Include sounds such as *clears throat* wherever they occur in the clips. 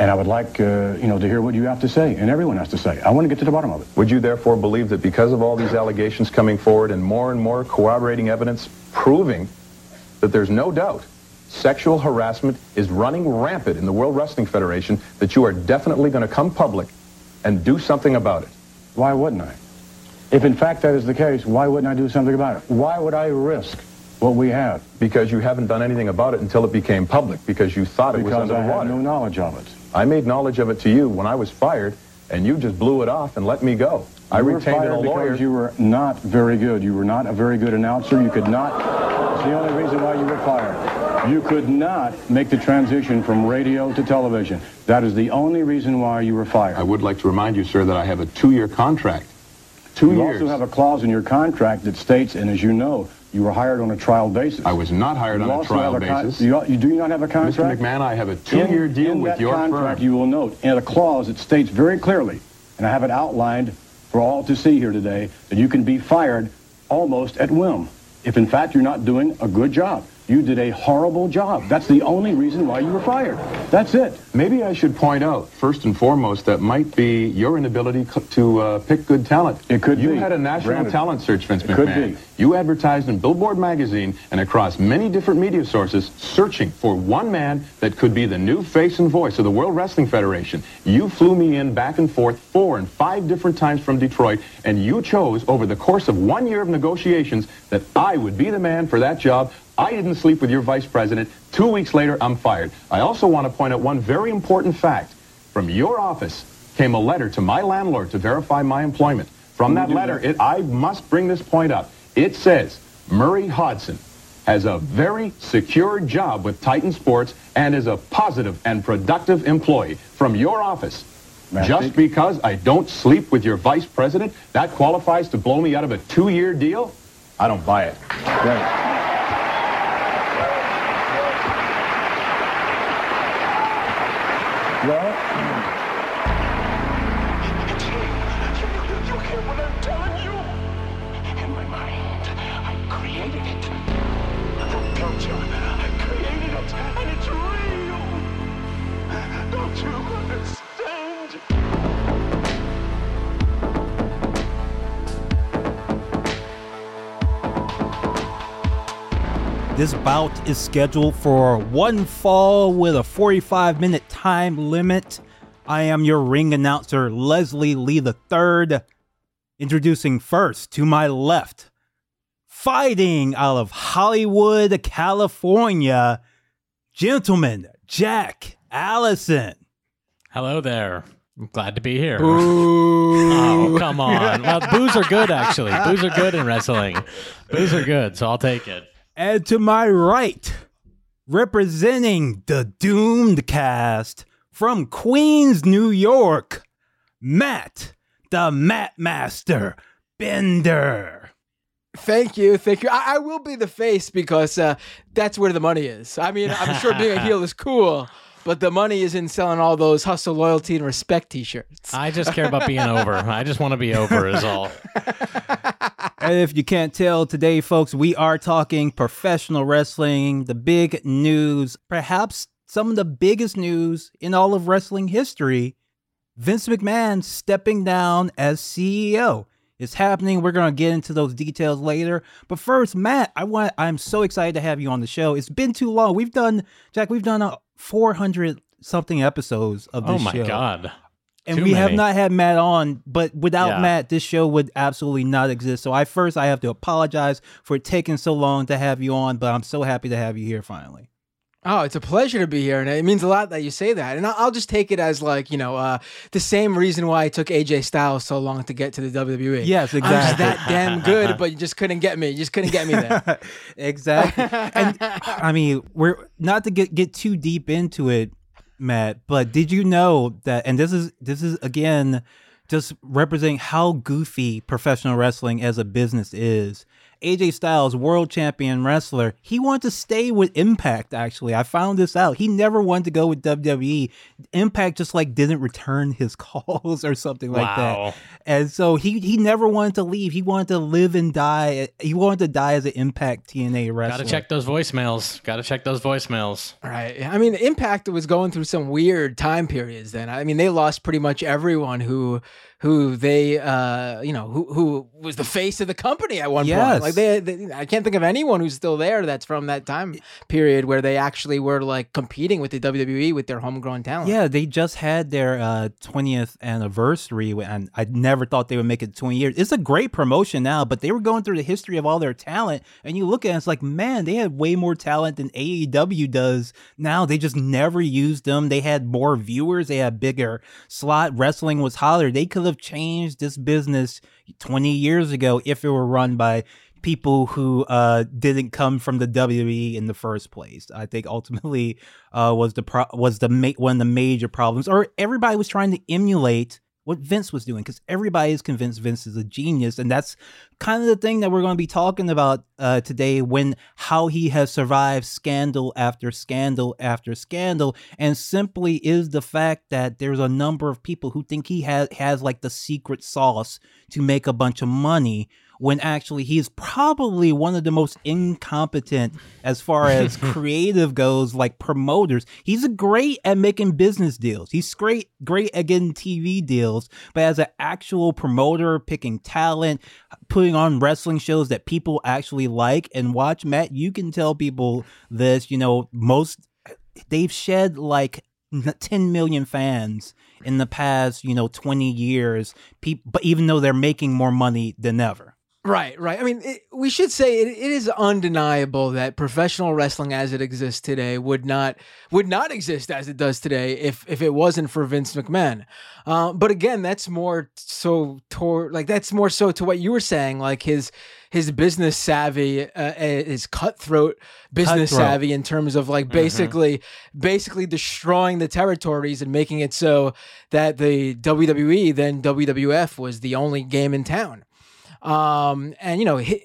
And I would like, uh, you know, to hear what you have to say, and everyone has to say. I want to get to the bottom of it. Would you therefore believe that because of all these allegations coming forward and more and more corroborating evidence proving that there's no doubt sexual harassment is running rampant in the World Wrestling Federation, that you are definitely going to come public and do something about it? Why wouldn't I? If in fact that is the case, why wouldn't I do something about it? Why would I risk what we have? Because you haven't done anything about it until it became public, because you thought it was Because I had no knowledge of it. I made knowledge of it to you when I was fired, and you just blew it off and let me go. I You were retained fired a lawyer. because you were not very good. You were not a very good announcer. You could not. It's the only reason why you were fired. You could not make the transition from radio to television. That is the only reason why you were fired. I would like to remind you, sir, that I have a two-year contract. Two you years. also have a clause in your contract that states, and as you know, you were hired on a trial basis. I was not hired You on a trial con- basis. you, you, do you not have a contract? Mr. McMahon, I have a two-year deal in with that your contract, firm. you will note in a clause that states very clearly, and I have it outlined for all to see here today, that you can be fired almost at whim if in fact you're not doing a good job. You did a horrible job. That's the only reason why you were fired. That's it. Maybe I should point out, first and foremost, that might be your inability to uh, pick good talent. It could you be. had a national Granted. talent search, Vince It could be. You advertised in Billboard magazine and across many different media sources searching for one man that could be the new face and voice of the World Wrestling Federation. You flew me in back and forth four and five different times from Detroit, and you chose over the course of one year of negotiations that I would be the man for that job. I didn't sleep with your vice president. Two weeks later, I'm fired. I also want to point out one very important fact. From your office came a letter to my landlord to verify my employment. From that letter, it, I must bring this point up. It says Murray Hodgson has a very secure job with Titan Sports and is a positive and productive employee. From your office, just because I don't sleep with your vice president, that qualifies to blow me out of a two-year deal? I don't buy it. Right. This bout is scheduled for one fall with a 45 minute time limit. I am your ring announcer, Leslie Lee III. Introducing first to my left, fighting out of Hollywood, California, gentleman Jack Allison. Hello there. I'm glad to be here. Oh, *laughs* come on. Well, boos are good, actually. Boos are good in wrestling. Boos are good, so I'll take it. And to my right, representing the Doomed Cast from Queens, New York, Matt, the Matt Master Bender. Thank you, thank you. I, I will be the face because uh, that's where the money is. I mean, I'm sure being a heel is cool, *laughs* but the money is in selling all those hustle, loyalty, and respect T-shirts. I just care about being over. *laughs* I just want to be over, is all. And if you can't tell today, folks, we are talking professional wrestling, the big news, perhaps some of the biggest news in all of wrestling history. Vince McMahon stepping down as CEO is happening. We're going to get into those details later. But first, Matt, I want I'm so excited to have you on the show. It's been too long. We've done Jack, we've done uh, 400 something episodes of Oh this my show. God. and Too we have not had Matt on, but without Yeah. Matt, this show would absolutely not exist. So I first I have to apologize for taking so long to have you on, but I'm so happy to have you here finally. Oh, it's a pleasure to be here, and it means a lot that you say that. And I'll, just take it as like you know uh, the same reason why it took AJ Styles so long to get to the WWE. Yes, I'm just exactly. that damn *laughs* good, but you just couldn't get me. You just couldn't get me there. *laughs* exactly. and I mean, we're not to get get too deep into it, Matt, but did you know that and this is this is again just representing how goofy professional wrestling as a business is. AJ Styles, world champion wrestler, he wanted to stay with Impact. Actually, I found this out. He never wanted to go with WWE. Impact just like didn't return his *laughs* calls or something like Wow. that. And so he he never wanted to leave. He wanted to live and die. He wanted to die as an Impact TNA wrestler. Gotta check those voicemails. Gotta check those voicemails. Right. I mean, Impact was going through some weird time periods then. I mean, they lost pretty much everyone who who they uh you know who who was the face of the company at one Yes. point. Like they, they I can't think of anyone who's still there that's from that time period where they actually were like competing with the WWE with their homegrown talent. Yeah, they just had their uh, 20th anniversary, and I never thought they would make it 20 years. It's a great promotion now, but they were going through the history of all their talent, and you look at it, it's like, man, they had way more talent than AEW does now. They just never used them. They had more viewers, they had bigger slot. Wrestling was hotter. They could have changed this business 20 years ago if it were run by people who uh, didn't come from the WWE in the first place. I think ultimately uh, was the pro- was the ma- one of the major problems, or everybody was trying to emulate what Vince was doing because everybody is convinced Vince is a genius, and that's kind of the thing that we're going to be talking about uh, today. When how he has survived scandal after scandal after scandal, and simply is the fact that there's a number of people who think he has has like the secret sauce to make a bunch of money when actually he's probably one of the most incompetent as far as *laughs* creative goes, like promoters. He's great at making business deals. He's great, great at getting TV deals, but as an actual promoter, picking talent, putting on wrestling shows that people actually like and watch, Matt, you can tell people this, you know, most they've shed like 10 million fans in the past, you know, 20 years. People, but even though they're making more money than ever. Right, right. I mean, it, we should say it, it is undeniable that professional wrestling as it exists today would not would not exist as it does today if if it wasn't for Vince McMahon. Uh, but again, that's more so toward like that's more so to what you were saying, like his his business savvy, uh, his cutthroat business Cutthroat. savvy in terms of like basically basically destroying the territories and making it so that the WWE then WWF was the only game in town um and you know his,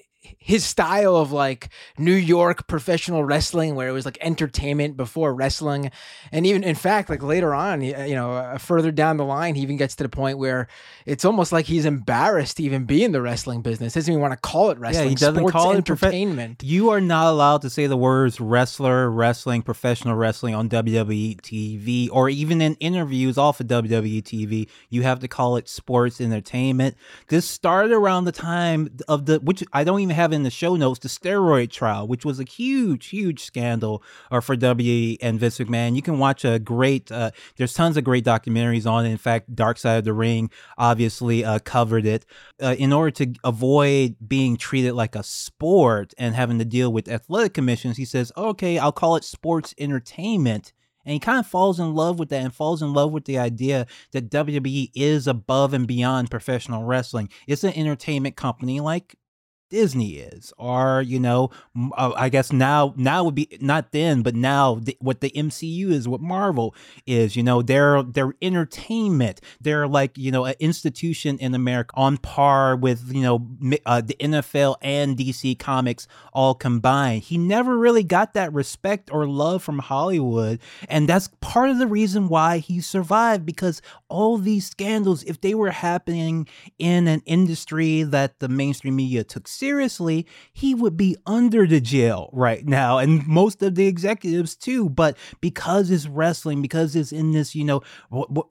his style of like New York professional wrestling where it was like entertainment before wrestling and even in fact like later on you know uh, further down the line he even gets to the point where it's almost like he's embarrassed to even be in the wrestling business doesn't even want to call it wrestling Yeah, he doesn't sports call it profe- entertainment You are not allowed to say the words wrestler, wrestling, professional wrestling on WWE TV or even in interviews off of WWE TV. You have to call it sports entertainment. This started around the time of the, which I don't even have in the show notes, the steroid trial, which was a huge, huge scandal uh, for WWE and Vince McMahon. You can watch a great, uh, there's tons of great documentaries on it. In fact, Dark Side of the Ring obviously uh, covered it. Uh, in order to avoid being treated like a sport and having to deal with athletic commissions, he says, okay, I'll call it sports entertainment. And he kind of falls in love with that and falls in love with the idea that WWE is above and beyond professional wrestling. It's an entertainment company like Disney is, or you know, uh, I guess now now would be not then, but now what the MCU is, what Marvel is. You know, they're they're entertainment. They're like you know an institution in America on par with you know uh, the NFL and DC Comics all combined. He never really got that respect or love from Hollywood, and that's part of the reason why he survived because all these scandals, if they were happening in an industry that the mainstream media took seriously, he would be under the jail right now, and most of the executives too. But because it's wrestling, because it's in this, you know,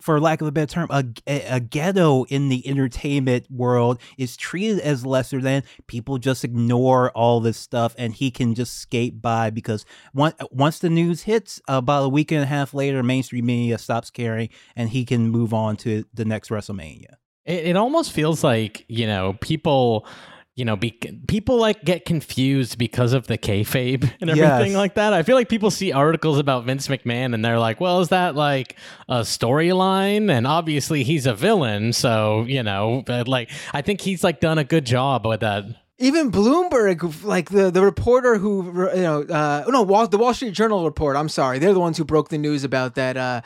for lack of a better term, a, a, a ghetto in the entertainment world is treated as lesser than. People just ignore all this stuff, and he can just skate by because once once the news hits, about a week and a half later, mainstream media stops caring, and he can move on to the next WrestleMania. It, it almost feels like you know people, you know, be, people like get confused because of the kayfabe *laughs* and everything Yes. like that. I feel like people see articles about Vince McMahon and they're like, "Well, is that like a storyline?" And obviously, he's a villain, so you know, but like I think he's like done a good job with that. even Bloomberg, like the, the reporter who, you know, uh, no, Wall, the Wall Street Journal report. I'm sorry, they're the ones who broke the news about that. Uh,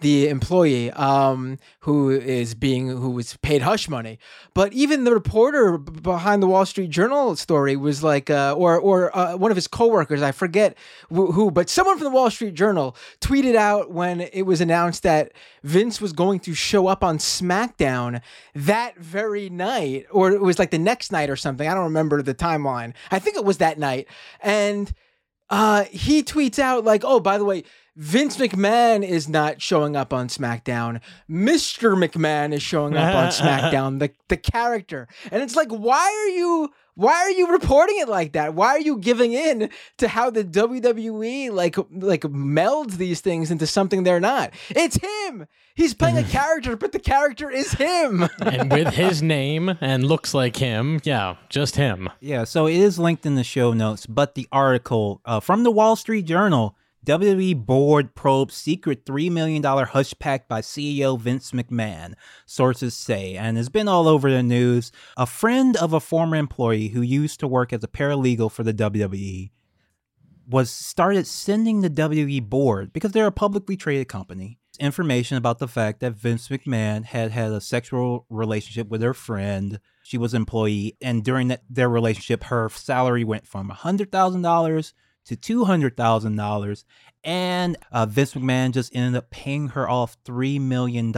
the employee um, who is being who was paid hush money. But even the reporter behind the Wall Street Journal story was like, uh, or or uh, one of his coworkers, I forget wh- who, but someone from the Wall Street Journal tweeted out when it was announced that Vince was going to show up on SmackDown that very night, or it was like the next night or something. I don't remember the timeline. I think it was that night, and uh, he tweets out like, "Oh, by the way." Vince McMahon is not showing up on SmackDown. Mr. McMahon is showing up on *laughs* SmackDown, the the character. And it's like, why are you why are you reporting it like that? Why are you giving in to how the WWE like like melds these things into something they're not? It's him. He's playing a *laughs* character, but the character is him. and with his name and looks like him, yeah, just him. Yeah, so it is linked in the show notes, but the article uh, from the Wall Street Journal WWE board probes secret $3 million hush pact by CEO Vince McMahon, sources say, and has been all over the news. A friend of a former employee who used to work as a paralegal for the WWE was started sending the WWE board, because they're a publicly traded company, information about the fact that Vince McMahon had had a sexual relationship with her friend. She was employee, and during that, their relationship, her salary went from $100,000 to $200,000. And uh, Vince McMahon just ended up paying her off $3 million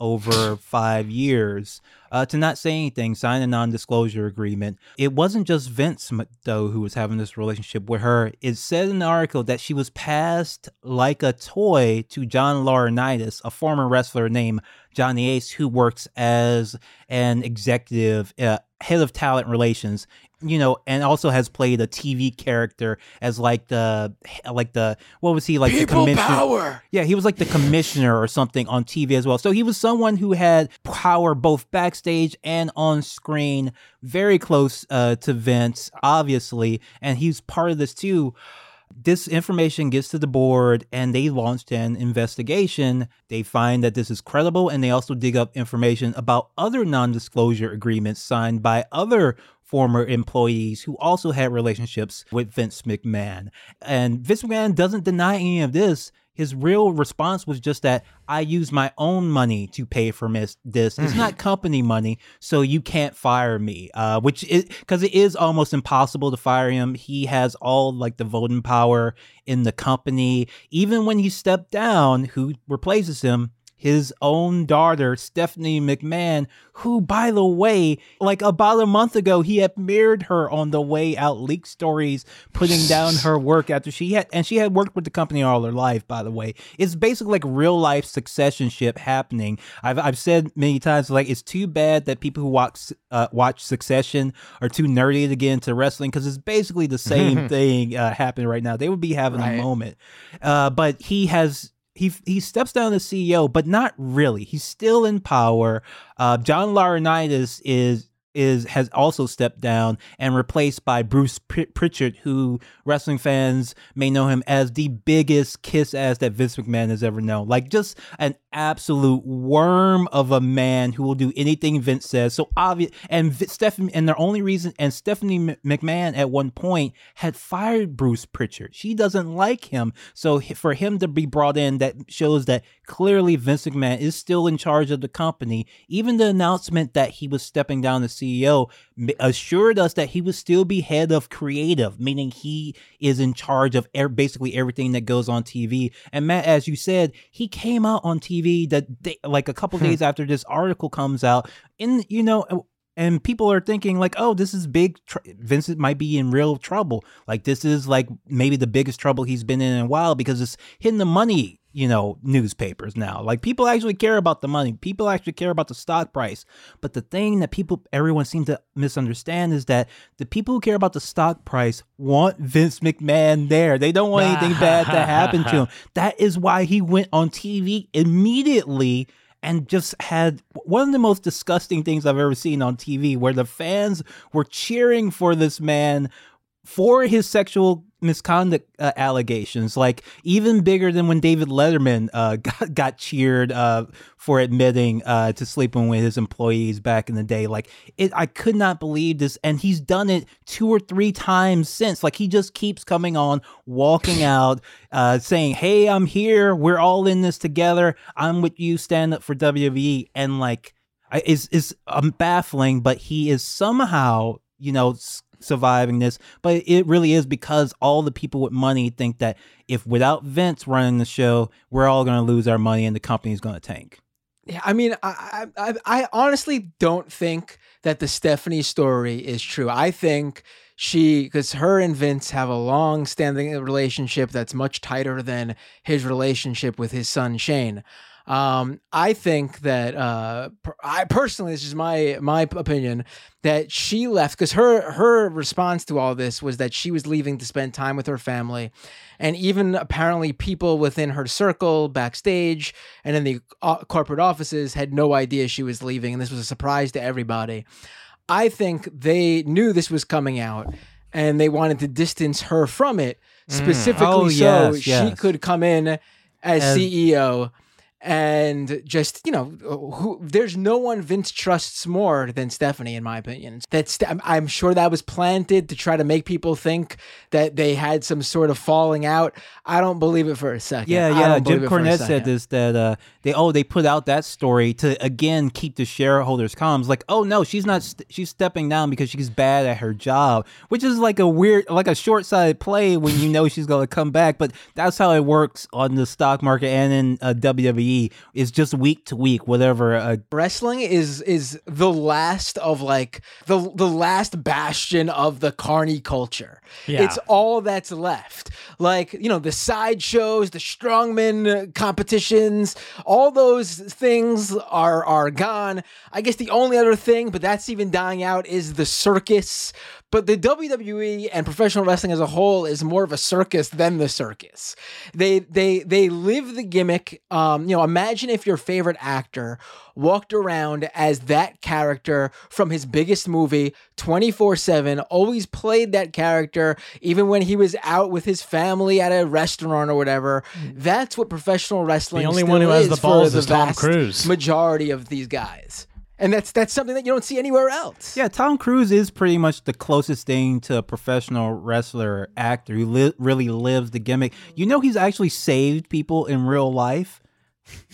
over *laughs* five years uh, to not say anything, sign a non disclosure agreement. It wasn't just Vince, though, who was having this relationship with her. It said in the article that she was passed like a toy to John Laurinaitis, a former wrestler named Johnny Ace, who works as an executive, uh, head of talent relations you know, and also has played a TV character as like the like the what was he like People the commissioner? power. Yeah, he was like the commissioner or something on TV as well. So he was someone who had power both backstage and on screen, very close uh, to Vince, obviously, and he's part of this too. This information gets to the board and they launched an investigation. They find that this is credible and they also dig up information about other non disclosure agreements signed by other former employees who also had relationships with Vince McMahon. And Vince McMahon doesn't deny any of this. His real response was just that I use my own money to pay for mis- this. It's not company money, so you can't fire me. Uh, which is because it is almost impossible to fire him. He has all like the voting power in the company. Even when he stepped down, who replaces him? His own daughter, Stephanie McMahon, who, by the way, like about a month ago, he had married her on the way out, leak stories, putting down her *laughs* work after she had, and she had worked with the company all her life, by the way. It's basically like real life successionship happening. I've, I've said many times, like, it's too bad that people who watch, uh, watch Succession are too nerdy to get into wrestling because it's basically the same *laughs* thing uh, happening right now. They would be having Right. a moment. Uh, but he has he he steps down as CEO, but not really. He's still in power. Uh, John Laurinaitis is is has also stepped down and replaced by Bruce Pr- Pritchard, who wrestling fans may know him as the biggest kiss ass that Vince McMahon has ever known. Like just an absolute worm of a man who will do anything Vince says. So obvious, and Vi- Stephanie, and the only reason, and Stephanie McMahon at one point had fired Bruce Pritchard. She doesn't like him, so for him to be brought in, that shows that clearly Vince McMahon is still in charge of the company. Even the announcement that he was stepping down as CEO assured us that he would still be head of creative, meaning he is in charge of er- basically everything that goes on TV. And Matt, as you said, he came out on TV that day, like a couple hmm. days after this article comes out, in you know. And people are thinking like, oh, this is big. Tr- Vincent might be in real trouble. Like this is like maybe the biggest trouble he's been in in a while because it's hitting the money, you know, newspapers now. Like people actually care about the money. People actually care about the stock price. But the thing that people, everyone seems to misunderstand is that the people who care about the stock price want Vince McMahon there. They don't want anything bad to happen to *laughs* him. That is why he went on TV immediately and just had one of the most disgusting things I've ever seen on TV where the fans were cheering for this man for his sexual misconduct uh, allegations, like even bigger than when David Letterman uh, *laughs* got, got cheered uh, for admitting uh, to sleeping with his employees back in the day. Like it, I could not believe this, and he's done it two or three times since. Like he just keeps coming on, walking out, uh, saying, "Hey, I'm here. We're all in this together. I'm with you. Stand up for WWE." And like, is is um, baffling, but he is somehow, you know. Surviving this but it really is because all the people with money think that if without Vince running the show we're all going to lose our money and the company's going to tank Yeah, I mean, I, I I honestly don't think that the Stephanie story is true. I think she, because her and Vince have a long-standing relationship that's much tighter than his relationship with his son Shane. Um, I think that uh, per- I personally, this is my my opinion, that she left because her her response to all this was that she was leaving to spend time with her family, and even apparently people within her circle backstage and in the uh, corporate offices had no idea she was leaving, and this was a surprise to everybody. I think they knew this was coming out, and they wanted to distance her from it specifically Oh, so yes, she yes. could come in as, As- CEO and just you know who there's no one Vince trusts more than Stephanie in my opinion that's I'm, sure that was planted to try to make people think that they had some sort of falling out I don't believe it for a second Yeah, yeah. Jim Cornette said this that uh, they oh they put out that story to again keep the shareholders calm. It's like oh no, she's not. St- she's stepping down because she's bad at her job, which is like a weird, like a short sighted play when you know she's going to come back. But that's how it works on the stock market and in uh, WWE. It's just week to week, whatever. Uh, wrestling is is the last of like the the last bastion of the carny culture. Yeah. It's all that's left. Like, you know, the side shows, the strongman competitions, all those things are are gone. I guess the only other thing, but that's even dying out is the circus. But the WWE and professional wrestling as a whole is more of a circus than the circus. They they they live the gimmick. Um, you know, imagine if your favorite actor walked around as that character from his biggest movie 24/7, always played that character even when he was out with his family at a restaurant or whatever. That's what professional wrestling the only one who has the balls the is Tom vast Cruise. Majority of these guys. And that's that's something that you don't see anywhere else. Yeah, Tom Cruise is pretty much the closest thing to a professional wrestler or actor who li- really lives the gimmick. You know, he's actually saved people in real life.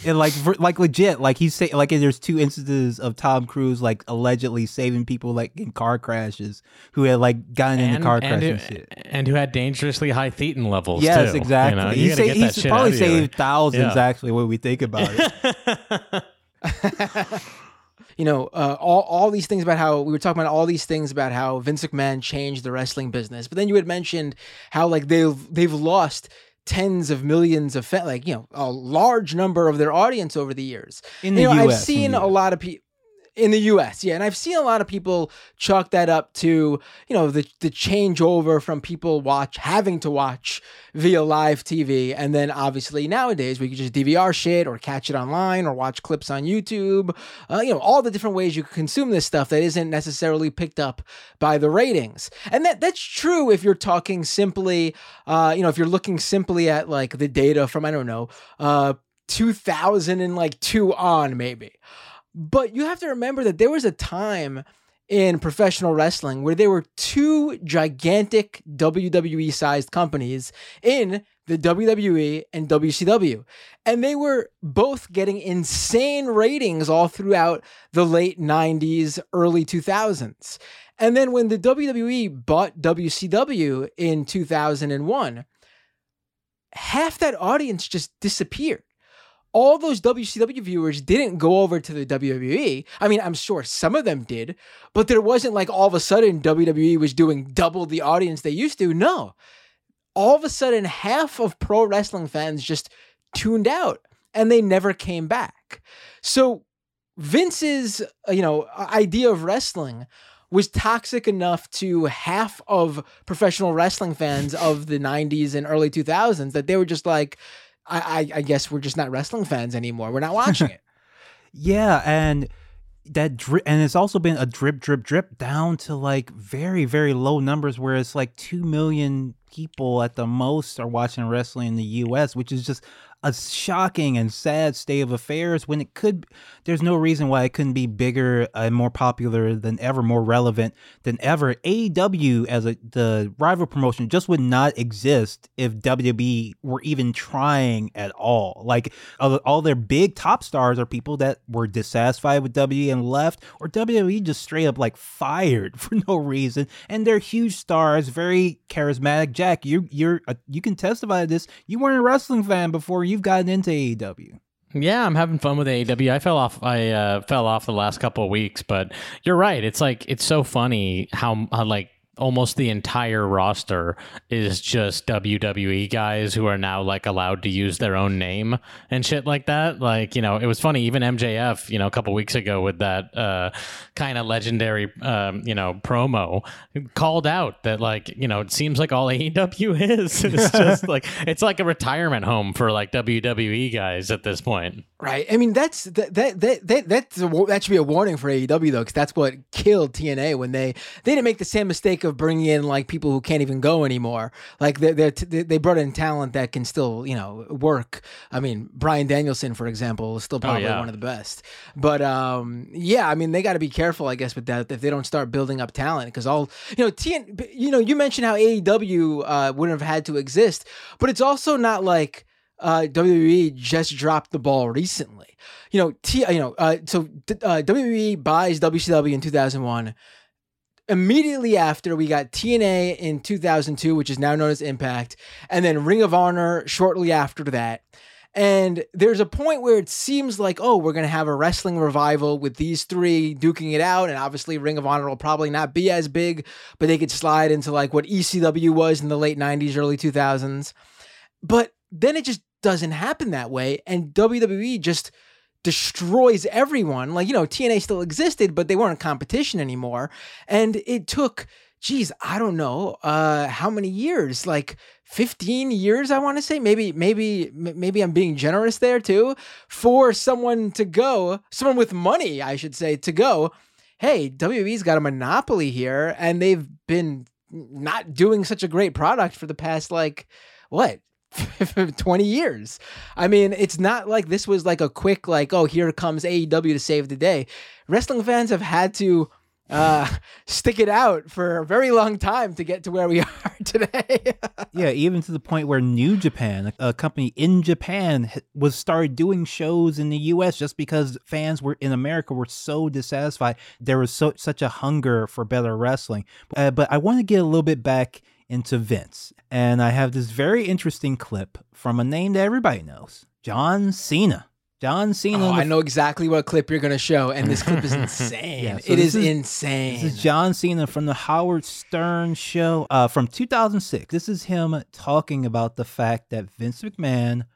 And like, ver- like legit, like he's say, like there's two instances of Tom Cruise like allegedly saving people like in car crashes who had like gotten in a car crash who, and shit. and who had dangerously high thetan levels. Yes, too. exactly. You know, he sa- he's probably out of you. saved thousands Yeah. actually when we think about it. *laughs* *laughs* you know, uh, all all these things about how we were talking about all these things about how Vince McMahon changed the wrestling business, but then you had mentioned how like they've they've lost tens of millions of like you know a large number of their audience over the years. In you the know, I've seen a lot of people. In the U.S., yeah, and I've seen a lot of people chalk that up to you know the the changeover from people watch having to watch via live TV, and then obviously nowadays we can just DVR shit or catch it online or watch clips on YouTube. Uh, you know all the different ways you can consume this stuff that isn't necessarily picked up by the ratings, and that that's true if you're talking simply, uh, you know, if you're looking simply at like the data from I don't know, uh, 2002 on maybe. But you have to remember that there was a time in professional wrestling where there were two gigantic WWE sized companies in the WWE and WCW. And they were both getting insane ratings all throughout the late 90s, early 2000s. And then when the WWE bought WCW in 2001, half that audience just disappeared all those WCW viewers didn't go over to the WWE. I mean, I'm sure some of them did, but there wasn't like all of a sudden WWE was doing double the audience they used to. No. All of a sudden, half of pro wrestling fans just tuned out and they never came back. So Vince's, you know, idea of wrestling was toxic enough to half of professional wrestling fans of the 90s and early 2000s that they were just like, I, I, I guess we're just not wrestling fans anymore. We're not watching *laughs* it. Yeah, and that drip, and it's also been a drip, drip, drip down to like very, very low numbers, where it's like two million people at the most are watching wrestling in the US, which is just a shocking and sad state of affairs when it could there's no reason why it couldn't be bigger and more popular than ever more relevant than ever. AEW as a the rival promotion just would not exist if WWE were even trying at all. Like all, their big top stars are people that were dissatisfied with WWE and left or WWE just straight up like fired *laughs* for no reason. And they're huge stars very charismatic. Jack you you're uh, you can testify to this. You weren't a wrestling fan before you you've gotten into AEW. Yeah, I'm having fun with AEW. I fell off. I uh, fell off the last couple of weeks, but you're right. It's like it's so funny how, how like almost the entire roster is just WWE guys who are now like allowed to use their own name and shit like that. Like, you know, it was funny, even MJF, you know, a couple weeks ago with that uh, kind of legendary, um, you know, promo called out that, like, you know, it seems like all AEW is. *laughs* It's just *laughs* like, it's like a retirement home for like WWE guys at this point. Right. I mean, that's that that that, that that's a, that should be a warning for AEW though, because that's what killed TNA when they they didn't make the same mistake of bringing in like people who can't even go anymore. Like they they they brought in talent that can still you know work. I mean, Bryan Danielson, for example, is still probably yeah. one of the best. But um, yeah, I mean, they got to be careful, I guess, with that if they don't start building up talent because all you know, TN, you know, you mentioned how AEW uh, wouldn't have had to exist, but it's also not like uh, WWE just dropped the ball recently. You know, T, you know, uh, so uh, WWE buys WCW in 2001. Immediately after, we got TNA in 2002, which is now known as Impact, and then Ring of Honor shortly after that. And there's a point where it seems like, oh, we're going to have a wrestling revival with these three duking it out. And obviously, Ring of Honor will probably not be as big, but they could slide into like what ECW was in the late 90s, early 2000s. But then it just doesn't happen that way. And WWE just destroys everyone. Like, you know, TNA still existed, but they weren't in competition anymore. And it took, geez, I don't know, uh, how many years? Like 15 years, I want to say. Maybe, maybe, maybe I'm being generous there too, for someone to go, someone with money, I should say, to go, hey, WWE's got a monopoly here, and they've been not doing such a great product for the past like what *laughs* 20 years. I mean, it's not like this was like a quick, like, oh, here comes AEW to save the day. Wrestling fans have had to uh, *laughs* stick it out for a very long time to get to where we *laughs* are today. yeah, even to the point where New Japan, a company in Japan, was started doing shows in the U.S. just because fans were in America were so dissatisfied. There was so such a hunger for better wrestling. Uh, but I want to get a little bit back into Vince. And I have this very interesting clip from a name that everybody knows John Cena. John Cena. Oh, I know exactly what clip you're going to show, and this clip is insane. *laughs* yeah, so it is, is, insane. This is John Cena from the Howard Stern show uh, from 2006. This is him talking about the fact that Vince McMahon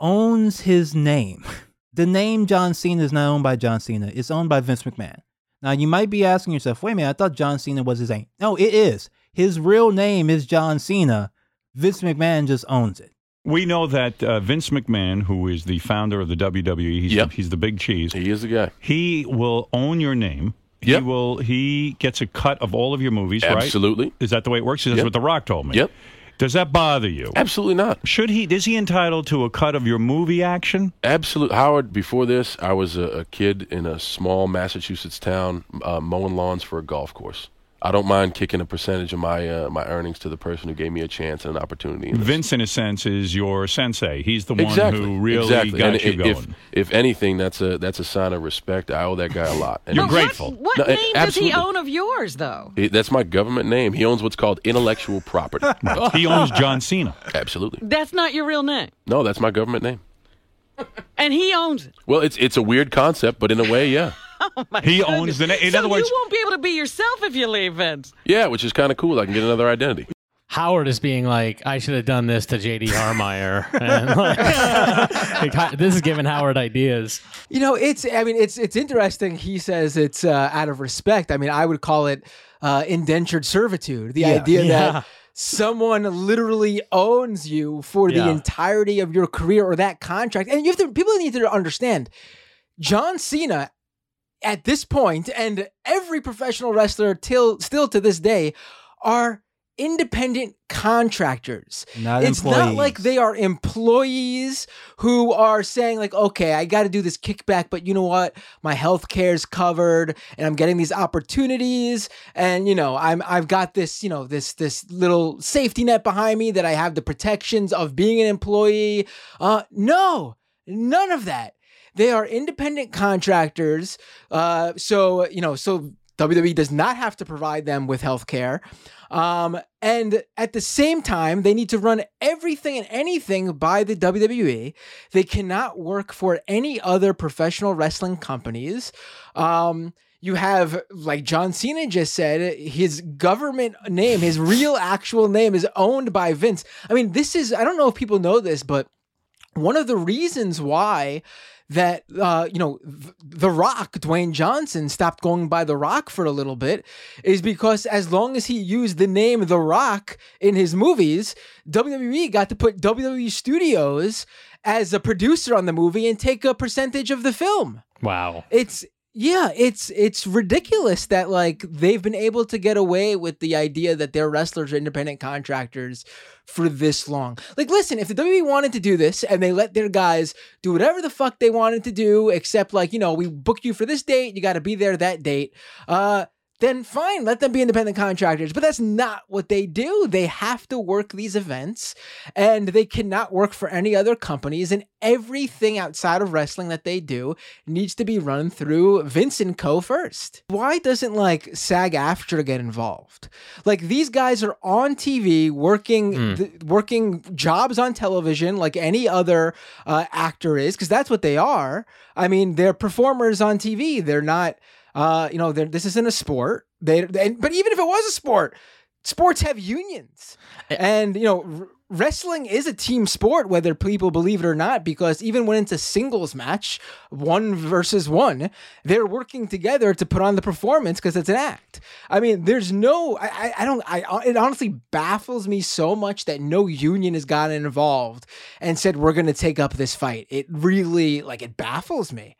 owns his name. *laughs* The name John Cena is not owned by John Cena, it's owned by Vince McMahon. Now, you might be asking yourself, wait a minute, I thought John Cena was his name. No, it is. His real name is John Cena. Vince McMahon just owns it. We know that uh, Vince McMahon, who is the founder of the WWE, he's, Yep. the, he's the big cheese. He is the guy. He will own your name. Yep. He will. He gets a cut of all of your movies, right? Absolutely. Is that the way it works? That's Yep. what The Rock told me. Yep. Does that bother you? Absolutely not. Should he? Is he entitled to a cut of your movie action? Absolutely, Howard. Before this, I was a, a kid in a small Massachusetts town uh, mowing lawns for a golf course. I don't mind kicking a percentage of my uh, my earnings to the person who gave me a chance and an opportunity. in. Vince, in a sense, is your sensei. He's the one who really exactly. got and you i- going. If, if anything, that's a that's a sign of respect. I owe that guy a lot. And You're grateful. What, what No, name does he own of yours, though? he- that's my government name. He owns what's called intellectual property. *laughs* he owns John Cena. Absolutely. That's not your real name. No, that's my government name. And he owns it. Well, it's it's a weird concept, but in a way, yeah, *laughs* He owns the name. In so other words, you won't be able to be yourself if you leave, Vince. yeah, which is kind of cool. I can get another identity. Howard is being like, I should have done this to JD Harmeyer. *laughs* like, *laughs* like, this is giving Howard ideas. You know, it's. I mean, it's it's interesting. He says it's uh, out of respect. I mean, I would call it uh, indentured servitude. The idea Yeah. that someone literally owns you for the entirety of your career or that contract, and you have to. People need to understand. John Cena, at this point, and every professional wrestler till still to this day, are independent contractors. Not it's not like they are employees who are saying like, okay, I got to do this kickback, but you know what? My health care is covered, and I'm getting these opportunities, and you know, I'm I've got this, you know, this this little safety net behind me that I have the protections of being an employee. Uh, no, none of that. They are independent contractors. Uh, so you know, so WWE does not have to provide them with health care. Um, and at the same time, they need to run everything and anything by the WWE. They cannot work for any other professional wrestling companies. Um, you have, like John Cena just said, his government name, his real actual name is owned by Vince. I mean, this is, I don't know if people know this, but one of the reasons why that uh, you know the rock dwayne johnson stopped going by the rock for a little bit is because as long as he used the name the rock in his movies wwe got to put wwe studios as a producer on the movie and take a percentage of the film Wow. it's yeah, it's it's ridiculous that like they've been able to get away with the idea that their wrestlers are independent contractors for this long. Like, listen, if the WWE wanted to do this and they let their guys do whatever the fuck they wanted to do, except like you know we booked you for this date, you got to be there that date. Uh, then fine, let them be independent contractors. But that's not what they do. They have to work these events and they cannot work for any other companies. And everything outside of wrestling that they do needs to be run through Vince and Co. first. Why doesn't like SAG-AFTRA get involved? Like these guys are on TV working th- working jobs on television like any other uh, actor is, because that's what they are. I mean, they're performers on TV. They're not uh, you know, this isn't a sport. They, and, but even if it was a sport, sports have unions, and you know, r- wrestling is a team sport, whether people believe it or not. Because even when it's a singles match, one versus one, they're working together to put on the performance because it's an act. I mean, there's no, I, I, I don't, I, it honestly baffles me so much that no union has gotten involved and said we're going to take up this fight. It really, like, it baffles me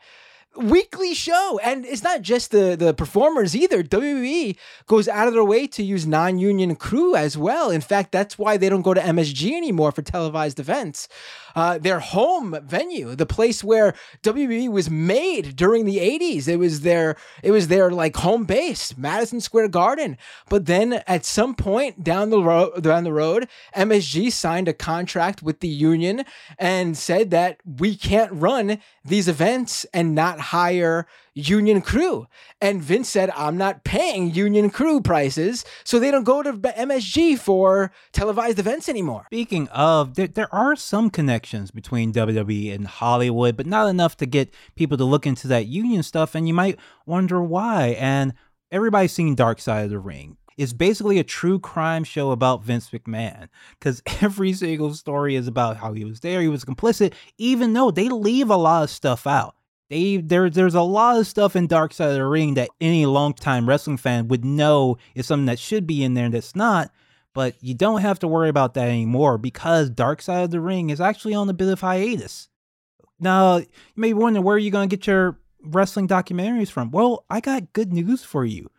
weekly show. And it's not just the the performers either. WWE goes out of their way to use non-union crew as well. In fact that's why they don't go to MSG anymore for televised events. Uh, their home venue the place where WWE was made during the 80s it was their it was their like home base Madison Square Garden. But then at some point down the road down the road MSG signed a contract with the union and said that we can't run these events and not hire union crew. And Vince said, I'm not paying union crew prices, so they don't go to MSG for televised events anymore. Speaking of, there, there are some connections between WWE and Hollywood, but not enough to get people to look into that union stuff. And you might wonder why. And everybody's seen Dark Side of the Ring. It's basically a true crime show about Vince McMahon because *laughs* every single story is about how he was there, he was complicit, even though they leave a lot of stuff out. They there there's a lot of stuff in Dark Side of the Ring that any longtime wrestling fan would know is something that should be in there and that's not. But you don't have to worry about that anymore because Dark Side of the Ring is actually on a bit of hiatus. Now, you may wonder where you're going to get your wrestling documentaries from. Well, I got good news for you.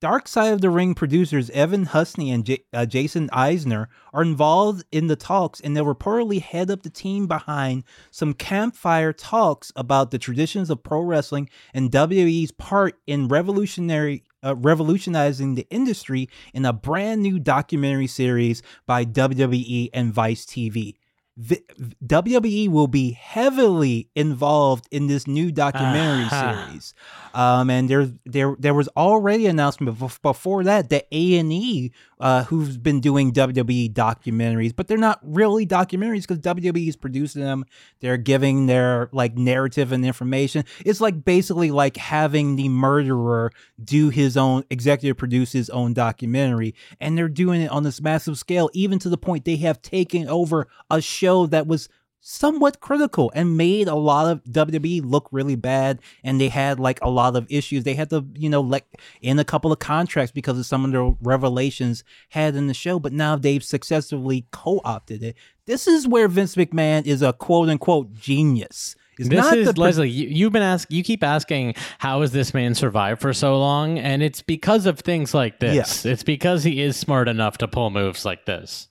Dark Side of the Ring producers Evan Husney and J- uh, Jason Eisener are involved in the talks, and they'll reportedly head up the team behind some campfire talks about the traditions of pro wrestling and WWE's part in revolutionary. Uh, revolutionizing the industry in a brand new documentary series by WWE and Vice TV. V- WWE will be heavily involved in this new documentary Uh-huh. series. Um, and there, there, there was already an announcement before that that A and E, uh, who's been doing WWE documentaries, but they're not really documentaries because WWE is producing them. They're giving their like narrative and information. It's like basically like having the murderer do his own executive produce his own documentary, and they're doing it on this massive scale, even to the point they have taken over a show that was somewhat critical and made a lot of WWE look really bad and they had like a lot of issues. They had to, you know, let in a couple of contracts because of some of the revelations had in the show, but now they've successfully co-opted it. This is where Vince McMahon is a quote unquote genius. is This not is Leslie. You, you've been ask. You keep asking, how has this man survived for so long? And it's because of things like this. Yes. It's because he is smart enough to pull moves like this.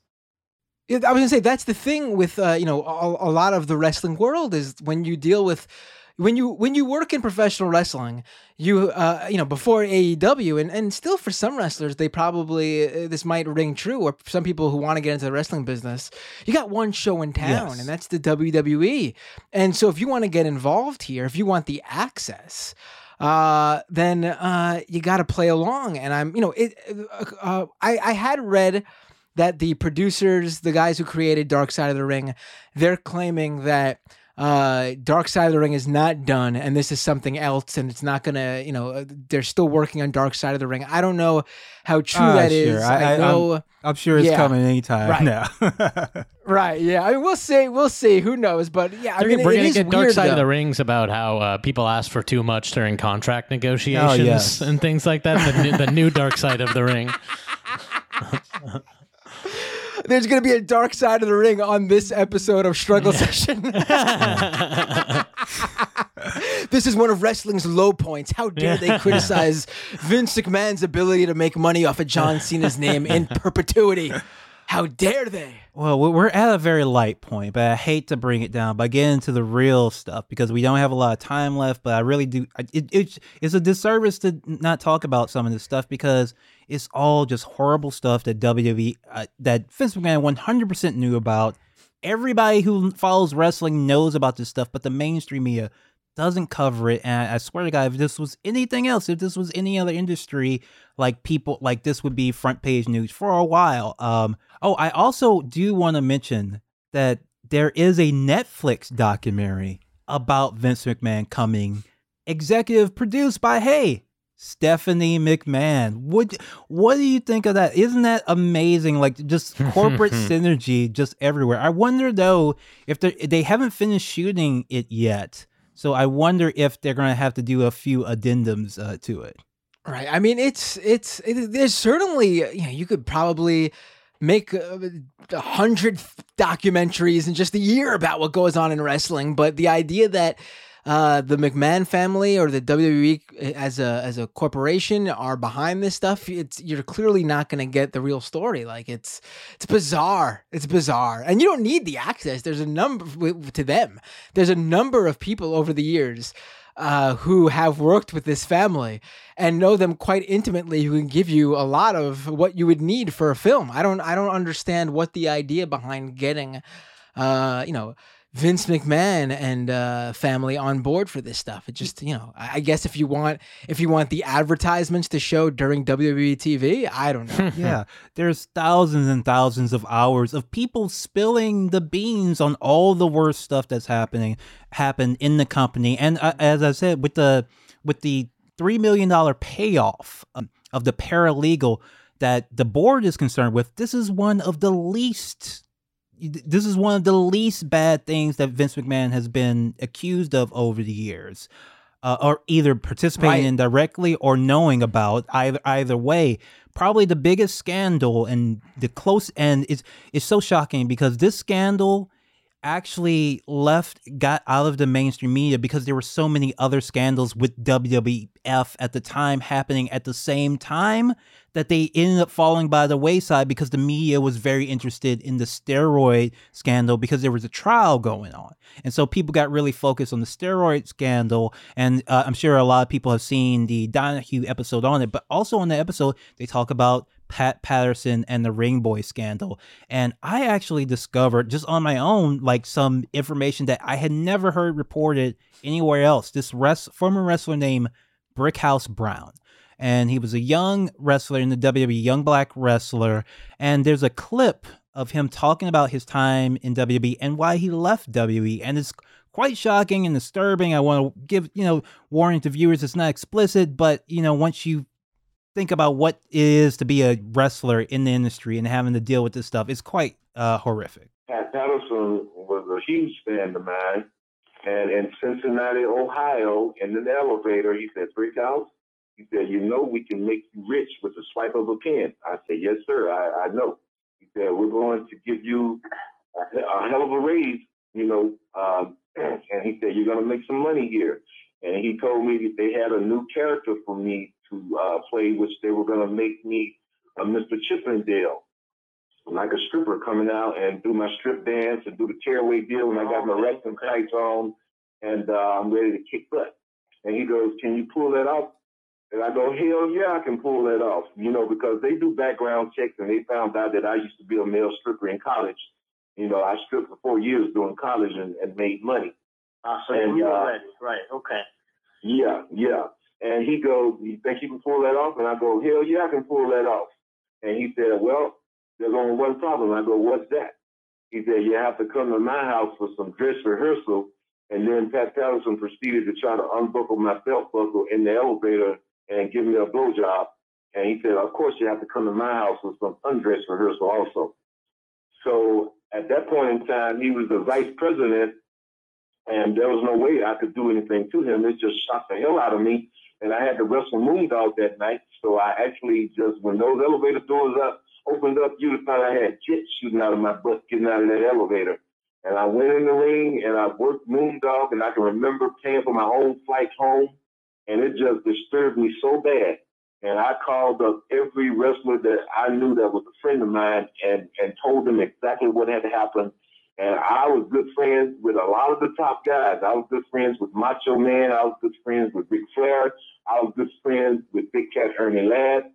I was gonna say that's the thing with uh, you know a, a lot of the wrestling world is when you deal with when you when you work in professional wrestling, you uh, you know before AEW and and still for some wrestlers they probably uh, this might ring true or some people who want to get into the wrestling business, you got one show in town Yes. and that's the WWE, and so if you want to get involved here, if you want the access. Uh, then uh, you got to play along, and I'm, you know, it. Uh, uh, I I had read that the producers, the guys who created Dark Side of the Ring, they're claiming that uh, Dark Side of the Ring is not done, and this is something else, and it's not gonna, you know, uh, they're still working on Dark Side of the Ring. I don't know how true Ah, that is. sure. I- I- I'm- know, I'm sure it's Yeah. coming anytime Right. now. *laughs* right? Yeah, I mean, we'll see, we'll see. Who knows? But yeah, I We're mean, gonna- we're it gonna is get Dark weird, Side of the Rings about how uh, people ask for too much during contract negotiations Oh, yes. and things like that. The, new, the new Dark Side of the Ring. *laughs* There's gonna be a Dark Side of the Ring on this episode of Struggle Session. *laughs* *laughs* this is one of wrestling's low points. How dare they criticize *laughs* Vince McMahon's ability to make money off of John Cena's name in perpetuity? How dare they? Well, we- we're at a very light point, but I hate to bring it down by getting into the real stuff because we don't have a lot of time left. But I really do. I- It, it's a disservice to not talk about some of this stuff because it's all just horrible stuff that WWE uh, that Vince McMahon 100% knew about. Everybody who follows wrestling knows about this stuff, but the mainstream media doesn't cover it. And I swear to God, if this was anything else, if this was any other industry, like people like this would be front page news for a while. Um, oh, I also do want to mention that there is a Netflix documentary about Vince McMahon coming, executive produced by Hey Stephanie McMahon. What what do you think of that? Isn't that amazing? Like just corporate *laughs* synergy just everywhere. I wonder though if they they haven't finished shooting it yet. So I wonder if they're going to have to do a few addendums uh, to it. Right. I mean, it's it's it, there's certainly you know you could probably make uh, a hundred documentaries in just a year about what goes on in wrestling, but the idea that uh, the McMahon family or the WWE as a as a corporation are behind this stuff, it's you're clearly not going to get the real story. Like it's it's bizarre. It's bizarre, and you don't need the access. There's a number to them. There's a number of people over the years uh, who have worked with this family and know them quite intimately who can give you a lot of what you would need for a film. I don't I don't understand what the idea behind getting uh, you know Vince McMahon and uh, family on board for this stuff. It just, you know, I guess if you want if you want the advertisements to show during WWE TV, I don't know. *laughs* yeah, there's thousands and thousands of hours of people spilling the beans on all the worst stuff that's happening happened in the company. And uh, as I said, with the with the three million dollar payoff um, of the paralegal that the board is concerned with, this is one of the least. This is one of the least bad things that Vince McMahon has been accused of over the years uh, or either participating Right. in directly or knowing about either either way probably the biggest scandal and the close end is it's so shocking because this scandal actually left got out of the mainstream media because there were so many other scandals with WWF at the time happening at the same time that they ended up falling by the wayside because the media was very interested in the steroid scandal because there was a trial going on. And so people got really focused on the steroid scandal. And uh, I'm sure a lot of people have seen the Donahue episode on it, but also on the episode, they talk about Pat Patterson and the Ring Boy scandal. And I actually discovered just on my own, like some information that I had never heard reported anywhere else. This res- former wrestler named Brickhouse Brown. And he was a young wrestler in the WWE, young black wrestler. And there's a clip of him talking about his time in WWE and why he left WWE. And it's quite shocking and disturbing. I want to give, you know, warning to viewers, it's not explicit, but, you know, once you think about what it is to be a wrestler in the industry and having to deal with this stuff, is quite uh, horrific. Pat Patterson was a huge fan of mine. And in Cincinnati, Ohio, in an elevator, he said, Brickhouse, he said, you know we can make you rich with the swipe of a pen. I said, yes, sir, I, I know. He said, we're going to give you a, a hell of a raise, you know, um, *clears throat* and he said, "You're gonna make some money here." And he told me that they had a new character for me to uh, play, which they were gonna make me a Mr. Chippendale, like a stripper coming out and do my strip dance and do the tearaway deal. And I got my wrestling tights on, and uh, I'm ready to kick butt. And he goes, "Can you pull that off?" And I go, "Hell yeah, I can pull that off." You know, because they do background checks, and they found out that I used to be a male stripper in college. You know, I stripped for four years during college and, and made money. Ah, so And, you were uh, ready. Right. Okay. Yeah, yeah. And he goes, You think you can pull that off? And I go, Hell yeah, I can pull that off. And he said, Well, there's only one problem. I go, What's that? He said, You have to come to my house for some dress rehearsal. And then Pat Patterson proceeded to try to unbuckle my belt buckle in the elevator and give me a blowjob. And he said, Of course, you have to come to my house for some undress rehearsal also. So at that point in time, he was the vice president, and there was no way I could do anything to him. It just shocked the hell out of me. And I had to wrestle Moondog that night. So I actually just, when those elevator doors up, opened up, you find I had jets shooting out of my butt getting out of that elevator. And I went in the ring and I worked Moondog, and I can remember paying for my own flight home. And it just disturbed me so bad. And I called up every wrestler that I knew that was a friend of mine and, and told them exactly what had happened. And I was good friends with a lot of the top guys. I was good friends with Macho Man. I was good friends with Ric Flair. I was good friends with Big Cat Ernie Ladd.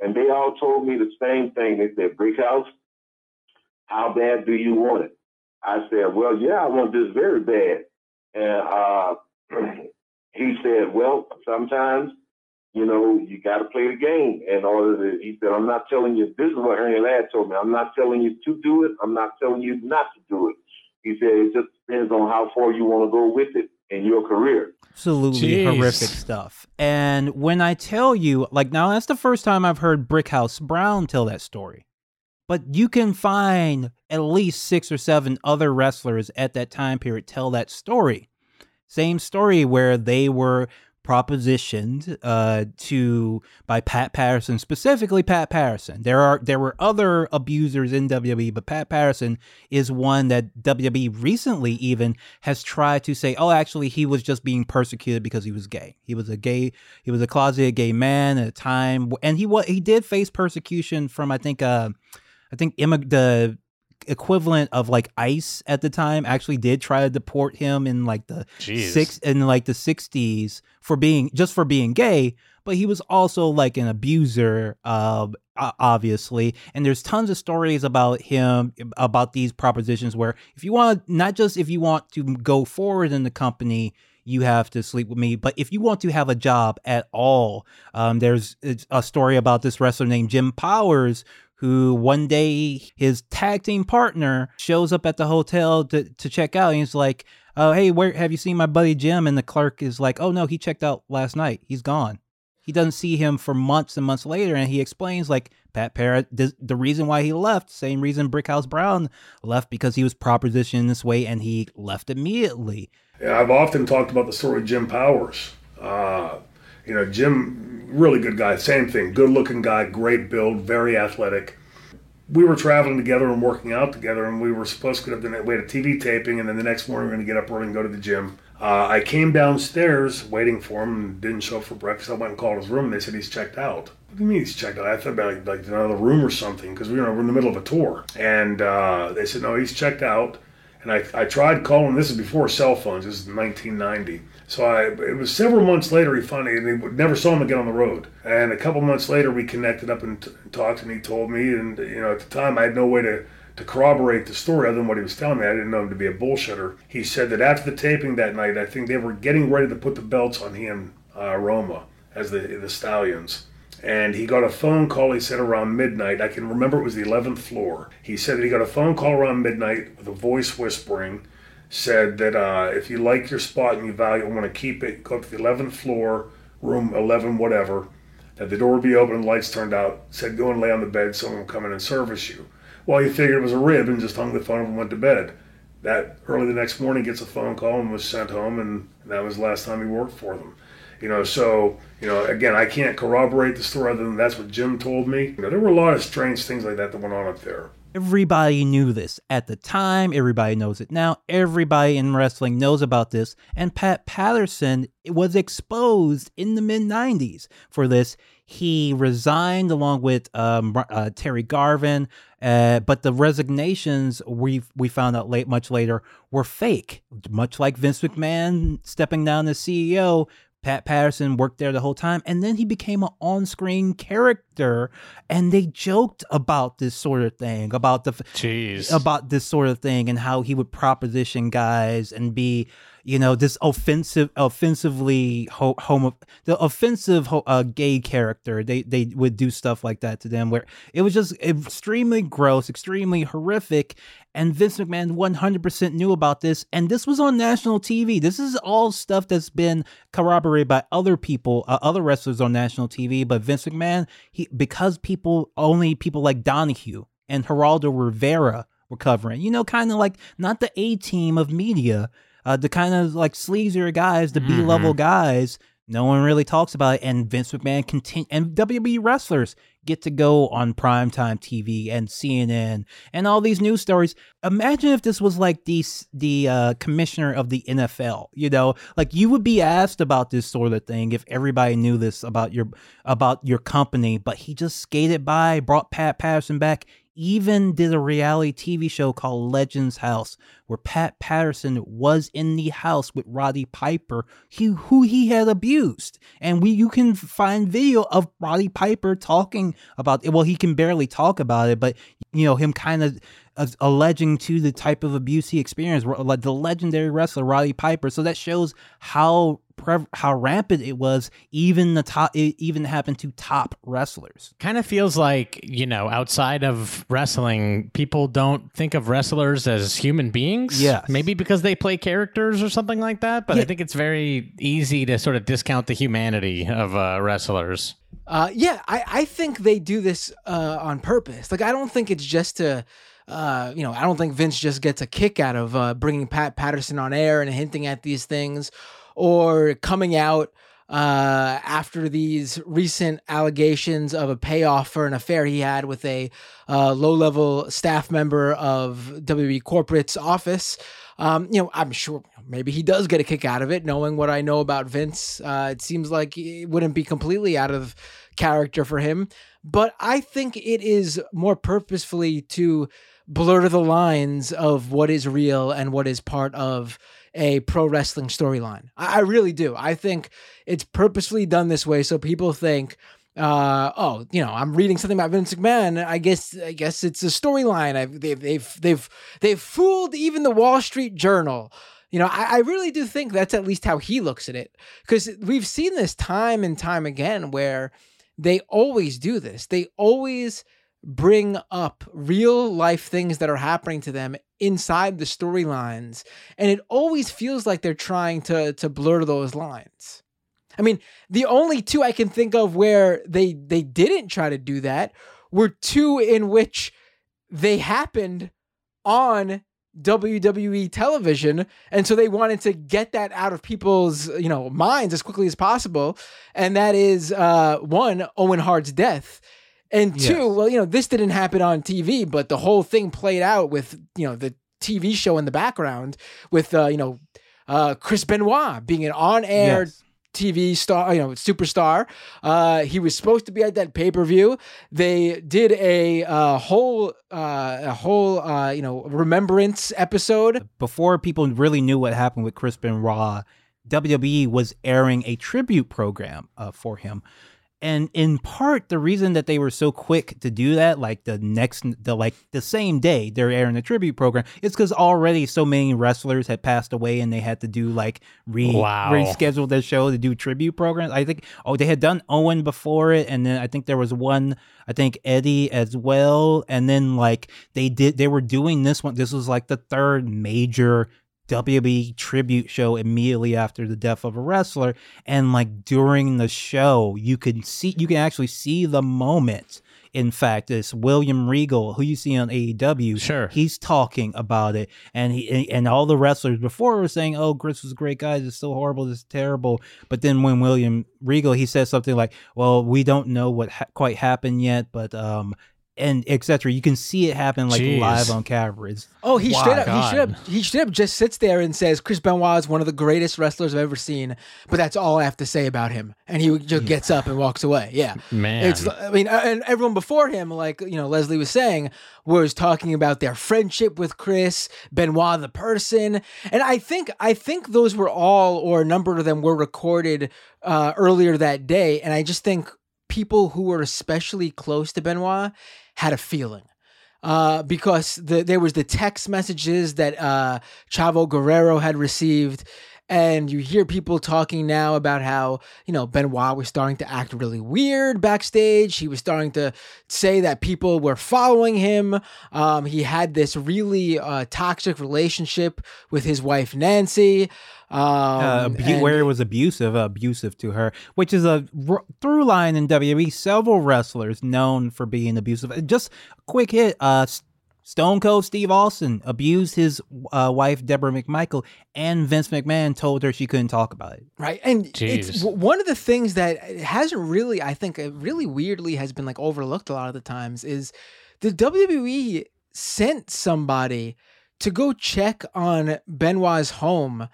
And they all told me the same thing. They said, Brickhouse, how bad do you want it? I said, well, yeah, I want this very bad. And uh, *clears throat* he said, well, sometimes, you know, you got to play the game in order to, he said, I'm not telling you, this is what Ernie Ladd told me. I'm not telling you to do it. I'm not telling you not to do it. He said, it just depends on how far you want to go with it in your career. Absolutely Jeez. horrific stuff. And when I tell you, like now, that's the first time I've heard Brickhouse Brown tell that story. But you can find at least six or seven other wrestlers at that time period tell that story. Same story where they were propositioned uh, to by Pat Patterson, specifically Pat Patterson. There are there were other abusers in WWE, but Pat Patterson is one that WWE recently even has tried to say, oh, actually, he was just being persecuted because he was gay. He was a gay, he was a closeted gay man at a time, and he was he did face persecution from I think uh, I think immig- the equivalent of like ICE at the time actually did try to deport him in like the Jeez. six in like the 60s for being just for being gay but he was also like an abuser uh, obviously and there's tons of stories about him about these propositions where if you want not just if you want to go forward in the company you have to sleep with me but if you want to have a job at all um, there's a story about this wrestler named jim powers who one day his tag team partner shows up at the hotel to, to check out. And he's like oh hey where have you seen my buddy jim? And the clerk is like oh no he checked out last night. He's gone. He doesn't see him for months and months later and he explains like pat parrott the, the reason why he left same reason brickhouse brown left because he was propositioned this way and he left immediately. Yeah, I've often talked about the story of Jim Powers. Uh, you know, Jim, really good guy. Same thing, good looking guy, great build, very athletic. We were traveling together and working out together, and we were supposed to get up the we had a TV taping, and then the next morning we are going to get up early and go to the gym. Uh, I came downstairs waiting for him and didn't show up for breakfast. I went and called his room, and they said he's checked out. What do you mean he's checked out? I thought about like, like another room or something because we we're in the middle of a tour, and uh, they said no, he's checked out. And I, I tried calling. This is before cell phones. This is 1990. So I, it was several months later. He finally, and he never saw him again on the road. And a couple months later, we connected up and, t- talked, and he told me. And you know, at the time, I had no way to to corroborate the story other than what he was telling me. I didn't know him to be a bullshitter. He said that after the taping that night, I think they were getting ready to put the belts on him, uh, Roma, as the the stallions and he got a phone call he said around midnight. I can remember it was the 11th floor. He said that he got a phone call around midnight with a voice whispering said that uh, if you like your spot and you value it, want to keep it go up to the 11th floor room 11 whatever that the door would be open and lights turned out said go and lay on the bed someone will come in and service you. Well he figured it was a rib and just hung the phone up and went to bed. That early the next morning gets a phone call and was sent home and that was the last time he worked for them you know, so, you know, again, I can't corroborate the story other than that's what Jim told me. You know, there were a lot of strange things like that that went on up there. Everybody knew this at the time. Everybody knows it now. Everybody in wrestling knows about this. And Pat Patterson was exposed in the mid 90s for this. He resigned along with um, uh, Terry Garvin, uh, but the resignations we we found out late, much later, were fake. Much like Vince McMahon stepping down as CEO, Pat Patterson worked there the whole time, and then he became an on-screen character. And they joked about this sort of thing, about the Jeez. about this sort of thing, and how he would proposition guys and be, you know, this offensive, offensively ho- homo, the offensive ho- uh, gay character. They they would do stuff like that to them, where it was just extremely gross, extremely horrific. And Vince McMahon 100% knew about this, and this was on national TV. This is all stuff that's been corroborated by other people, uh, other wrestlers on national TV. But Vince McMahon, he because people only people like Donahue and Geraldo Rivera were covering, you know, kind of like not the A team of media, uh, the kind of like sleazier guys, the B level guys. No one really talks about it, and Vince McMahon continue, and WWE wrestlers get to go on primetime TV and CNN and all these news stories. Imagine if this was like the the uh, commissioner of the NFL. You know, like you would be asked about this sort of thing if everybody knew this about your about your company, but he just skated by, brought Pat Patterson back even did a reality TV show called Legends House, where Pat Patterson was in the house with Roddy Piper, who, who he had abused. And we you can find video of Roddy Piper talking about it. Well, he can barely talk about it, but you know, him kind of uh, alleging to the type of abuse he experienced, like the legendary wrestler Roddy Piper. So that shows how prev- how rampant it was. Even the top, it even happened to top wrestlers. Kind of feels like, you know, outside of wrestling, people don't think of wrestlers as human beings. Yeah, Maybe because they play characters or something like that. But I think it's very easy to sort of discount the humanity of uh, wrestlers. Uh, yeah, I, I think they do this uh, on purpose. Like, I don't think it's just to, uh, you know, I don't think Vince just gets a kick out of uh, bringing Pat Patterson on air and hinting at these things or coming out uh, after these recent allegations of a payoff for an affair he had with a uh, low level staff member of WWE Corporate's office. Um, you know, I'm sure maybe he does get a kick out of it, knowing what I know about Vince. Uh, it seems like it wouldn't be completely out of character for him, but I think it is more purposefully to blur the lines of what is real and what is part of a pro wrestling storyline. I, I really do. I think it's purposefully done this way so people think, uh, oh, you know, I'm reading something about Vince McMahon. I guess, I guess it's a storyline. They've they've they've they've fooled even the Wall Street Journal. You know, I, I really do think that's at least how he looks at it because we've seen this time and time again where they always do this. They always bring up real life things that are happening to them inside the storylines and it always feels like they're trying to to blur those lines. I mean the only two i can think of where they they didn't try to do that were two in which they happened on WWE television and so they wanted to get that out of people's you know minds as quickly as possible and that is uh one Owen Hart's death and two, Yes. well, you know, this didn't happen on TV, but the whole thing played out with, you know, the TV show in the background with, uh, you know, uh, Chris Benoit being an on-air Yes. TV star, you know, superstar. Uh, he was supposed to be at that pay-per-view. They did a uh, whole, uh, a whole, uh, you know, remembrance episode. before people really knew what happened with Chris Benoit, WWE was airing a tribute program uh, for him. And in part, the reason that they were so quick to do that, like the next, the like the same day they're airing the tribute program, is because already so many wrestlers had passed away and they had to do like re Wow. reschedule their show to do tribute programs. I think oh they had done Owen before it, and then I think there was one, I think Eddie as well, and then like they did they were doing this one. This was like the third major WWE tribute show immediately after the death of a wrestler. And like during the show, you can see, you can actually see the moment. In fact, it's William Regal, who you see on AEW, Sure. he's talking about it, and he and all the wrestlers before were saying, "Oh, Chris was a great guy. This is so horrible. This is terrible." But then when William Regal, he says something like, "Well, we don't know what ha- quite happened yet, but um, and etc. You can see it happen like Jeez. live on camera. It's Oh, he straight up, he straight up, he straight up just sits there and says, "Chris Benoit is one of the greatest wrestlers I've ever seen," but that's all I have to say about him. And he just gets up and walks away. Yeah, Man. it's. I mean, uh, and everyone before him, like you know, Leslie was saying, was talking about their friendship with Chris Benoit, the person, and I think I think those were all, or a number of them, were recorded uh, earlier that day, and I just think people who were especially close to Benoit had a feeling uh, because the, there was the text messages that uh, Chavo Guerrero had received. And you hear people talking now about how, you know, Benoit was starting to act really weird backstage. He was starting to say that people were following him. Um, he had this really uh, toxic relationship with his wife, Nancy. Um, uh, abu- where it was abusive, abusive to her, which is a r- through line in WWE. Several wrestlers known for being abusive. Just a quick hit. Uh, Stone Cold Steve Austin abused his uh, wife Deborah McMichael, and Vince McMahon told her she couldn't talk about it. Right. And it's Jeez. w- one of the things that hasn't really, I think, uh, really weirdly has been like overlooked a lot of the times is the WWE sent somebody to go check on Benoit's home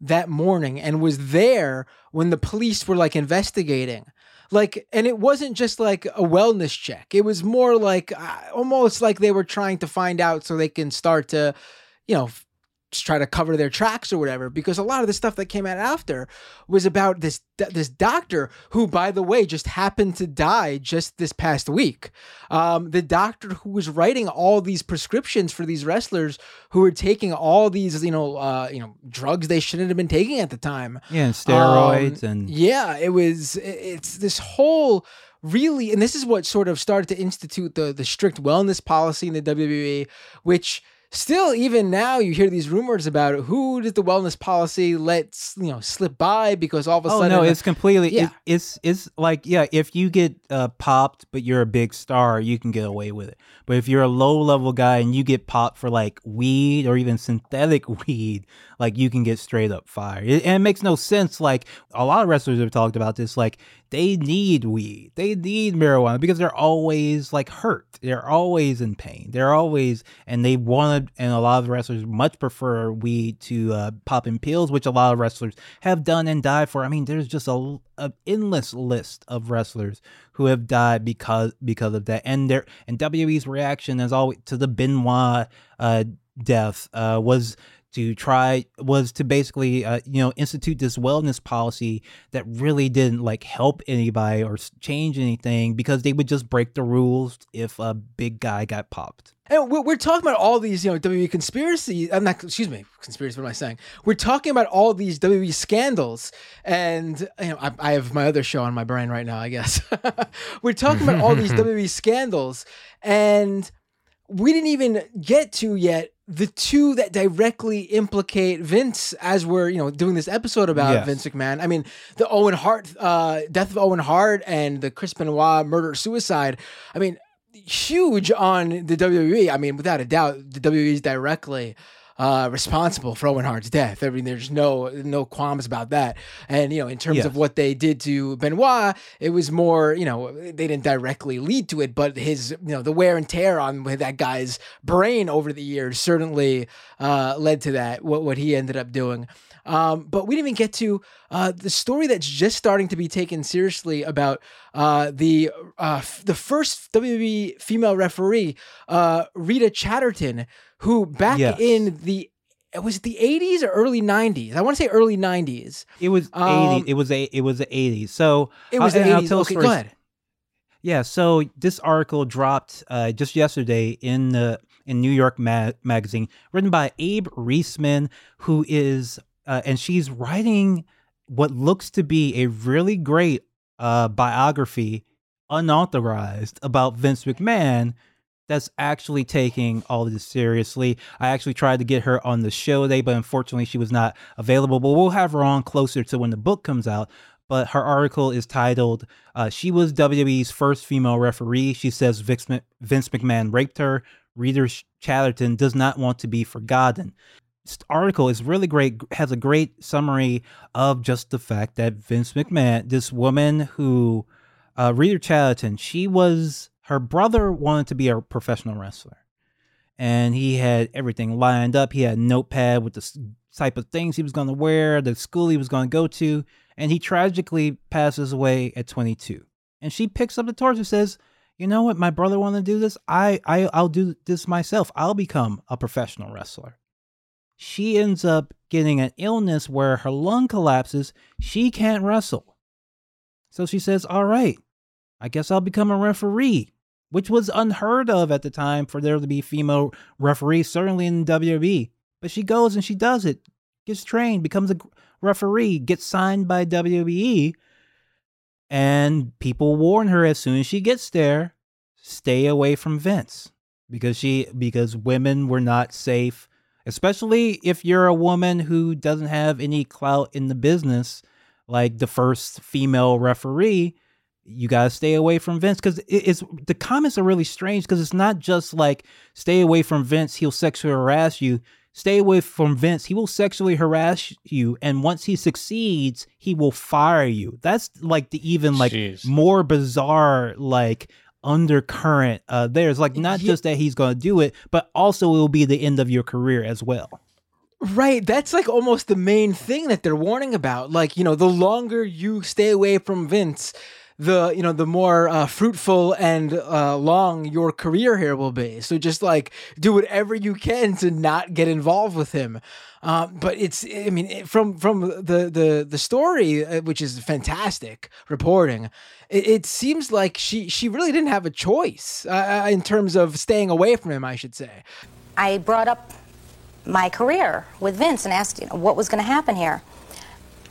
that morning and was there when the police were like investigating. Like, and it wasn't just like a wellness check. It was more like uh, almost like they were trying to find out so they can start to, you know, try to cover their tracks or whatever. Because a lot of the stuff that came out after was about this this doctor who, by the way, just happened to die just this past week. Um, the doctor who was writing all these prescriptions for these wrestlers who were taking all these, you know, uh, you know, drugs they shouldn't have been taking at the time. Yeah, and steroids Um, and yeah, it was. It's this whole really, and this is what sort of started to institute the the strict wellness policy in the WWE, which still even now you hear these rumors about who did the wellness policy let you know slip by because all of a Oh sudden no, it's completely. Yeah. it- it's it's like yeah, if you get uh, popped, but you're a big star, you can get away with it. But if you're a low level guy and you get popped for like weed or even synthetic *laughs* weed, like you can get straight up fired. It, and it makes no sense. Like a lot of wrestlers have talked about this. Like they need weed, they need marijuana because they're always like hurt. They're always in pain. They're always and they wanted. And a lot of wrestlers much prefer weed to uh, popping pills, which a lot of wrestlers have done and died for. I mean, there's just a, a endless list of wrestlers who have died because because of that. And their and WWE's reaction as always to the Benoit uh, death uh, was to try was to basically uh, you know institute this wellness policy that really didn't like help anybody or change anything because they would just break the rules if a big guy got popped. And we're, talking about all these, you know, WWE conspiracy. I'm not, excuse me, conspiracy. What am I saying? We're talking about all these WWE scandals, and you know, I, I have my other show on my brain right now. I guess *laughs* we're talking about all these *laughs* WWE scandals, and we didn't even get to yet the two that directly implicate Vince as we're you know doing this episode about Yes. Vince McMahon. I mean, the Owen Hart uh, death of Owen Hart and the Chris Benoit murder suicide. I mean, huge on the WWE. I mean, without a doubt, the WWE is directly uh, responsible for Owen Hart's death. I mean, there's no no qualms about that. And you know, in terms of what they did to Benoit, it was more you know they didn't directly lead to it, but his you know the wear and tear on that guy's brain over the years certainly uh, led to that. What what he ended up doing. Um, but we didn't even get to uh, the story that's just starting to be taken seriously about uh, the uh, f- the first WWE female referee, uh, Rita Chatterton, who back Yes. in the it was it the 80s or early 90s? I want to say early 90s. It was Um, 80. It was a. It was the 80s. So It was I'll- the 80s. Okay, go ahead. Yeah, so this article dropped uh, just yesterday in the in New York Ma- Magazine, written by Abe Riesman, who is uh, and she's writing what looks to be a really great uh, biography, unauthorized, about Vince McMahon. That's actually taking all of this seriously. I actually tried to get her on the show today, but unfortunately she was not available. But we'll have her on closer to when the book comes out but her article is titled uh, she was wwe's first female referee she says Vince, mcmahon raped her rita chatterton does not want to be forgotten this article is really great has a great summary of just the fact that vince mcmahon this woman who uh, rita chatterton she was her brother wanted to be a professional wrestler. And he had everything lined up. He had a notepad with the type of things he was going to wear, the school he was going to go to. And he tragically passes away at 22. And she picks up the torch and says, you know what? My brother wanted to do this. I, I, I'll do this myself. I'll become a professional wrestler. She ends up getting an illness where her lung collapses. She can't wrestle. So she says, All right, I guess I'll become a referee, which was unheard of at the time for there to be female referees, certainly in WWE. But she goes and she does it, gets trained, becomes a referee, gets signed by WWE. And people warn her as soon as she gets there, stay away from Vince because she because women were not safe, especially if you're a woman who doesn't have any clout in the business, like the first female referee. You gotta stay away from Vince because it's the comments are really strange because it's not just like stay away from Vince, he'll sexually harass you. Stay away from Vince. He will sexually harass you, and once he succeeds, he will fire you. That's like the even like Jeez. more bizarre like undercurrent uh there's like not just that he's gonna do it but also it will be the end of your career as well Right, that's like almost the main thing that they're warning about. Like, you know, the longer you stay away from Vince, the you know the more uh, fruitful and uh, long your career here will be. So just like do whatever you can to not get involved with him. Uh, but it's I mean from from the the the story, uh, which is fantastic reporting. It, it seems like she she really didn't have a choice uh, uh, in terms of staying away from him. I should say. I brought up my career with Vince and asked, you know, what was going to happen here.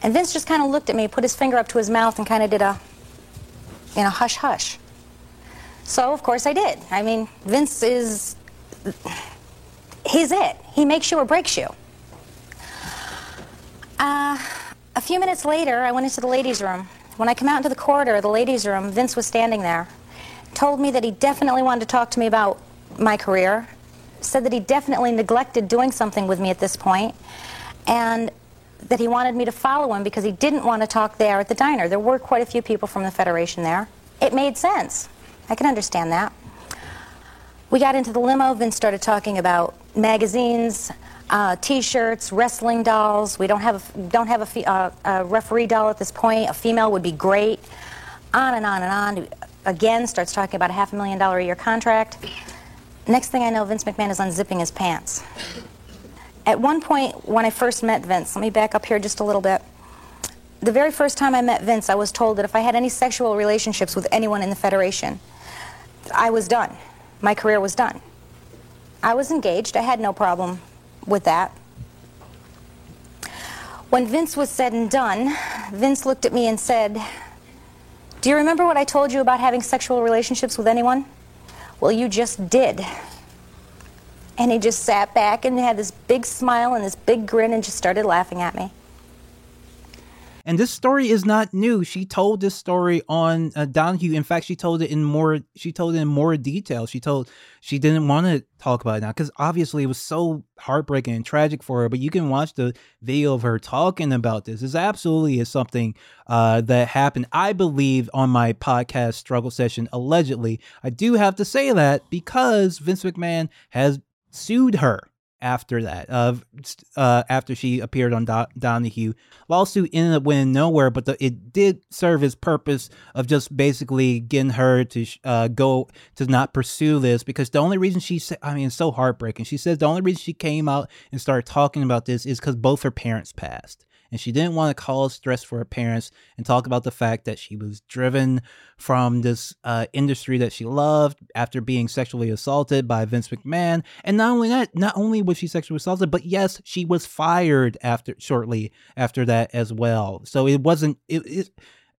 And Vince just kind of looked at me, put his finger up to his mouth, and kind of did a, you a hush hush. So of course I did. I mean, Vince is, he's it. He makes you or breaks you. Uh, a few minutes later, I went into the ladies' room. When I come out into the corridor of the ladies' room, Vince was standing there. Told me that he definitely wanted to talk to me about my career. Said that he definitely neglected doing something with me at this point, and that he wanted me to follow him because he didn't want to talk there at the diner. There were quite a few people from the Federation there. It made sense. I can understand that. We got into the limo. Vince started talking about magazines, uh, T-shirts, wrestling dolls. We don't have a, don't have a, uh, a referee doll at this point. A female would be great. On and on and on. Again, starts talking about a half a million dollar a year contract. Next thing I know, Vince McMahon is unzipping his pants. At one point, when I first met Vince, let me back up here just a little bit. The very first time I met Vince, I was told that if I had any sexual relationships with anyone in the Federation, I was done. My career was done. I was engaged. I had no problem with that. When Vince was said and done, Vince looked at me and said, Do you remember what I told you about having sexual relationships with anyone? Well, you just did. And he just sat back and had this big smile and this big grin and just started laughing at me. and this story is not new. She told this story on uh, donahue in fact she told it in more she told it in more detail. She told she didn't want to talk about it now because obviously it was so heartbreaking and tragic for her but you can watch the video of her talking about this. This absolutely is something uh, that happened i believe on my podcast struggle session allegedly. I do have to say that because vince mcmahon has sued her after that uh, uh after she appeared on Do- Donahue lawsuit ended up winning nowhere but the, it did serve its purpose of just basically getting her to uh go to not pursue this because the only reason she said I mean it's so heartbreaking. She says the only reason she came out and started talking about this is because both her parents passed and she didn't want to cause stress for her parents and talk about the fact that she was driven from this uh, industry that she loved after being sexually assaulted by Vince McMahon. And not only that, not only was she sexually assaulted, but yes, she was fired after shortly after that as well. So it wasn't it is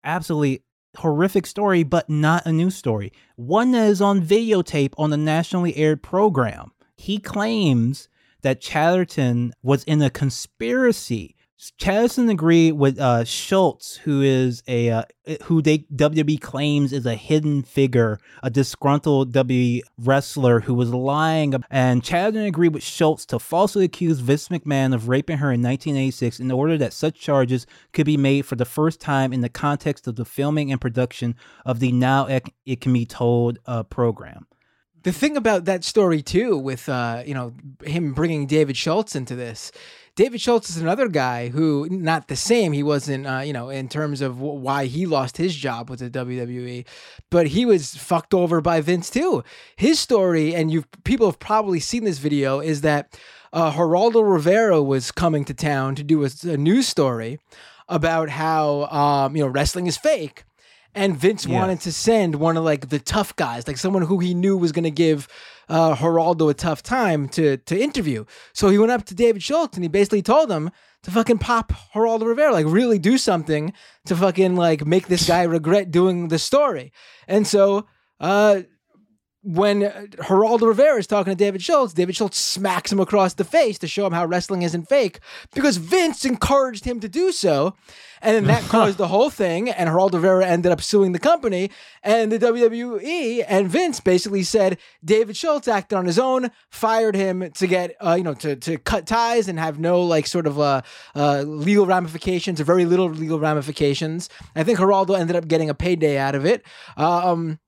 absolutely horrific story, but not a news story. One that is on videotape on the nationally aired program. He claims that Chatterton was in a conspiracy Doesn't agree with uh, Schultz, who is a uh, who they WWE claims is a hidden figure, a disgruntled WWE wrestler who was lying. And Chatterton agree with Schultz to falsely accuse Vince McMahon of raping her in 1986 in order that such charges could be made for the first time in the context of the filming and production of the Now It, it Can Be Told uh, program. The thing about that story too, with uh, you know him bringing David Schultz into this, David Schultz is another guy who not the same. He wasn't, uh, you know, in terms of w- why he lost his job with the WWE, but he was fucked over by Vince too. His story, and you people have probably seen this video, is that uh, Geraldo Rivera was coming to town to do a, a news story about how um, you know wrestling is fake and Vince Yeah. wanted to send one of like the tough guys, like someone who he knew was going to give uh, Geraldo a tough time to to interview. So he went up to David Schultz and he basically told him to fucking pop Geraldo Rivera, like really do something to fucking like make this guy regret doing the story. And so uh, when uh, Geraldo Rivera is talking to David Schultz, David Schultz smacks him across the face to show him how wrestling isn't fake because Vince encouraged him to do so. And then that *laughs* caused the whole thing, and Geraldo Rivera ended up suing the company. And the WWE and Vince basically said David Schultz acted on his own, fired him to get, uh, you know, to, to cut ties and have no like sort of uh, uh, legal ramifications or very little legal ramifications. I think Geraldo ended up getting a payday out of it. Um,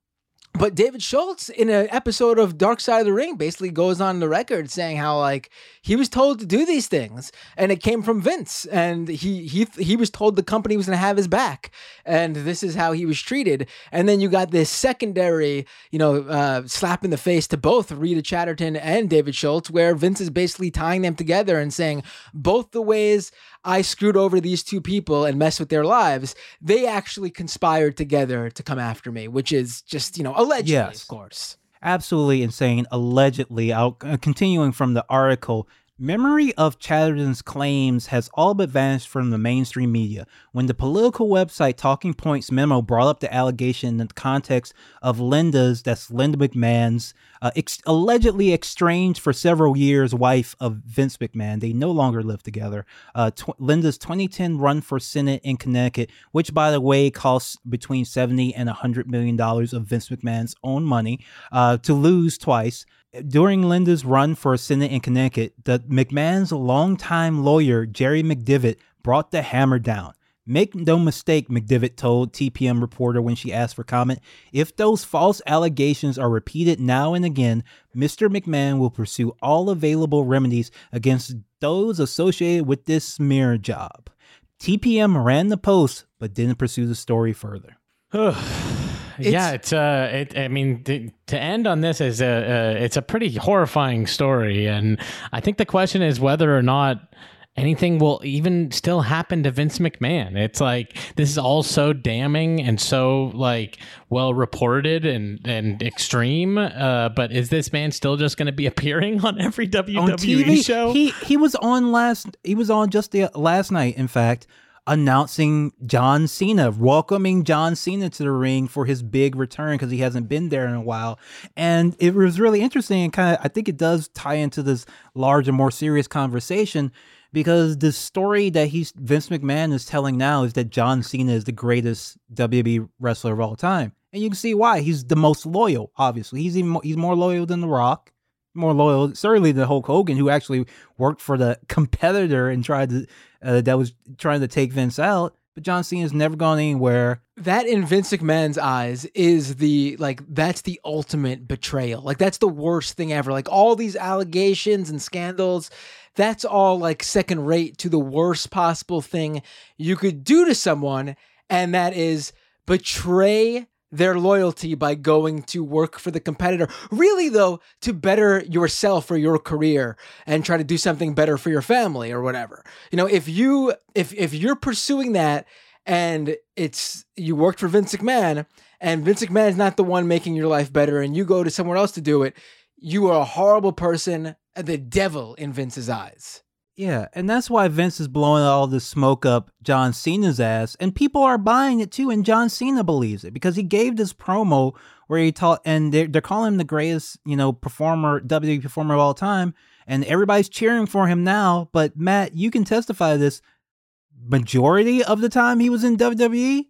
but David Schultz, in an episode of Dark Side of the Ring, basically goes on the record saying how like he was told to do these things, and it came from Vince, and he he he was told the company was going to have his back, and this is how he was treated. And then you got this secondary, you know, uh, slap in the face to both Rita Chatterton and David Schultz, where Vince is basically tying them together and saying both the ways I screwed over these two people and messed with their lives, they actually conspired together to come after me, which is just, you know, allegedly, Yes. of course. absolutely insane. Allegedly, I'll, uh, continuing from the article, memory of Chatterton's claims has all but vanished from the mainstream media. When the political website Talking Points memo brought up the allegation in the context of Linda's, that's Linda McMahon's, uh, ex- allegedly estranged for several years wife of Vince McMahon. They no longer live together. Uh, tw- Linda's 2010 run for Senate in Connecticut, which by the way costs between 70 and 100 million dollars of Vince McMahon's own money, uh, to lose twice. During Linda's run for Senate in Connecticut, the McMahon's longtime lawyer Jerry McDevitt brought the hammer down. Make no mistake, McDevitt told TPM reporter when she asked for comment. If those false allegations are repeated now and again, Mr. McMahon will pursue all available remedies against those associated with this smear job. TPM ran the post but didn't pursue the story further. Yeah, it's uh, it, I mean, to, to end on this is a, uh, it's a pretty horrifying story, and I think the question is whether or not anything will even still happen to Vince McMahon. It's like this is all so damning and so like well reported and and extreme. Uh, but is this man still just going to be *laughs* appearing on every WWE on TV show? He he was on last. He was on just the last night. In fact, announcing John Cena, welcoming John Cena to the ring for his big return because he hasn't been there in a while. And it was really interesting and kind of. I think it does tie into this larger, more serious conversation. Because the story that he's Vince McMahon is telling now is that John Cena is the greatest WWE wrestler of all time, and you can see why. He's the most loyal. Obviously, he's even he's more loyal than The Rock more loyal, certainly than Hulk Hogan, who actually worked for the competitor and tried to uh, that was trying to take Vince out. But John Cena's never gone anywhere. That in Vince McMahon's eyes is the like that's the ultimate betrayal. Like that's the worst thing ever. Like all these allegations and scandals, that's all like second rate to the worst possible thing you could do to someone, and that is betray their loyalty by going to work for the competitor. Really though, to better yourself or your career and try to do something better for your family or whatever. You know, if you if if you're pursuing that and it's you worked for Vince McMahon and Vince McMahon is not the one making your life better and you go to somewhere else to do it, you are a horrible person, the devil in Vince's eyes. Yeah, and that's why Vince is blowing all this smoke up John Cena's ass, and people are buying it too. And John Cena believes it because he gave this promo where he taught, and they're, they're calling him the greatest, you know, performer, WWE performer of all time, and everybody's cheering for him now. But Matt, you can testify to this. majority of the time he was in WWE,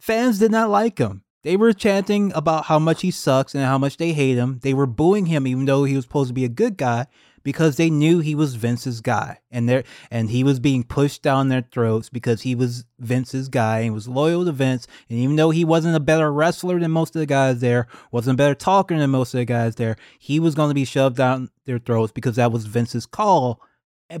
fans did not like him. They were chanting about how much he sucks and how much they hate him. They were booing him even though he was supposed to be a good guy because they knew he was Vince's guy. And they and he was being pushed down their throats because he was Vince's guy and was loyal to Vince. And even though he wasn't a better wrestler than most of the guys there, wasn't a better talker than most of the guys there, he was going to be shoved down their throats because that was Vince's call.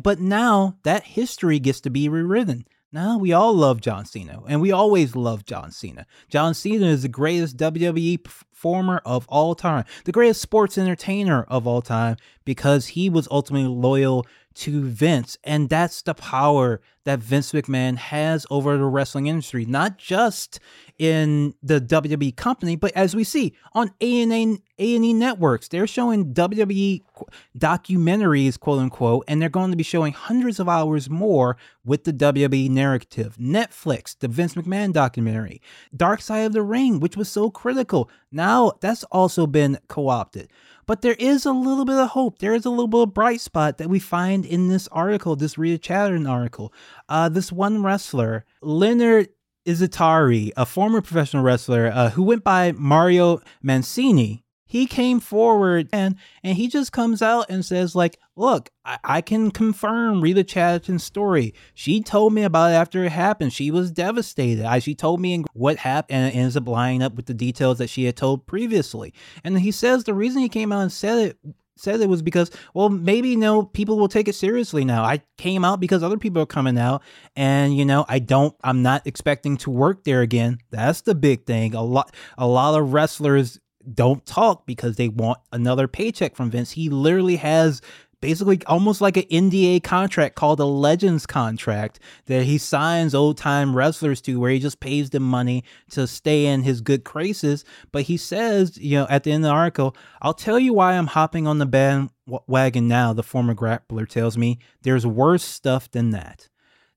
But now that history gets to be rewritten. Now we all love John Cena, and we always love John Cena. John Cena is the greatest WWE performer of all time, the greatest sports entertainer of all time, because he was ultimately loyal to Vince. And that's the power that Vince McMahon has over the wrestling industry, not just in the WWE company, but as we see on A&E, A&E networks, they're showing WWE documentaries, quote unquote, and they're going to be showing hundreds of hours more with the WWE narrative. Netflix, the Vince McMahon documentary, Dark Side of the Ring, which was so critical. Now that's also been co-opted. But there is a little bit of hope. There is a little bit of bright spot that we find in this article, this Rita Chatterton article. Uh, this one wrestler, Leonard Inzitari, a former professional wrestler uh, who went by Mario Mancini, he came forward and and he just comes out and says like look i, I can confirm rita chatterton's story. She told me about it after it happened. She was devastated. I, she told me what happened and it ends up lining up with the details that she had told previously. And he says the reason he came out and said it said it was because well maybe you know people will take it seriously now. I came out because other people are coming out and you know i don't i'm not expecting to work there again. That's the big thing. A lot a lot of wrestlers don't talk because they want another paycheck from Vince. He literally has basically almost like an NDA contract called a Legends contract that he signs old time wrestlers to, where he just pays them money to stay in his good graces. But he says, you know, at the end of the article, I'll tell you why I'm hopping on the bandwagon now, the former grappler tells me. There's worse stuff than that.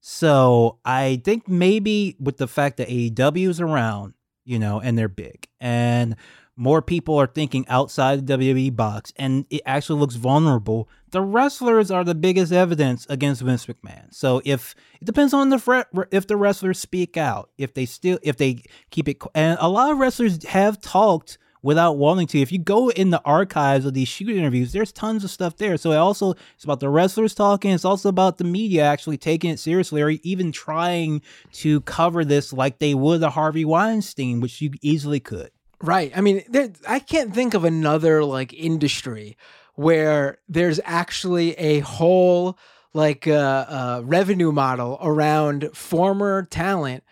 So I think maybe with the fact that AEW is around, you know, and they're big and more people are thinking outside the WWE box and it actually looks vulnerable. The wrestlers are the biggest evidence against Vince McMahon. So if it depends on the if the wrestlers speak out, if they still if they keep it and a lot of wrestlers have talked without wanting to. If you go in the archives of these shoot interviews, there's tons of stuff there. So it also it's about the wrestlers talking, it's also about the media actually taking it seriously or even trying to cover this like they would a Harvey Weinstein, which you easily could. Right. I mean, there, I can't think of another like industry where there's actually a whole like uh, uh, revenue model around former talent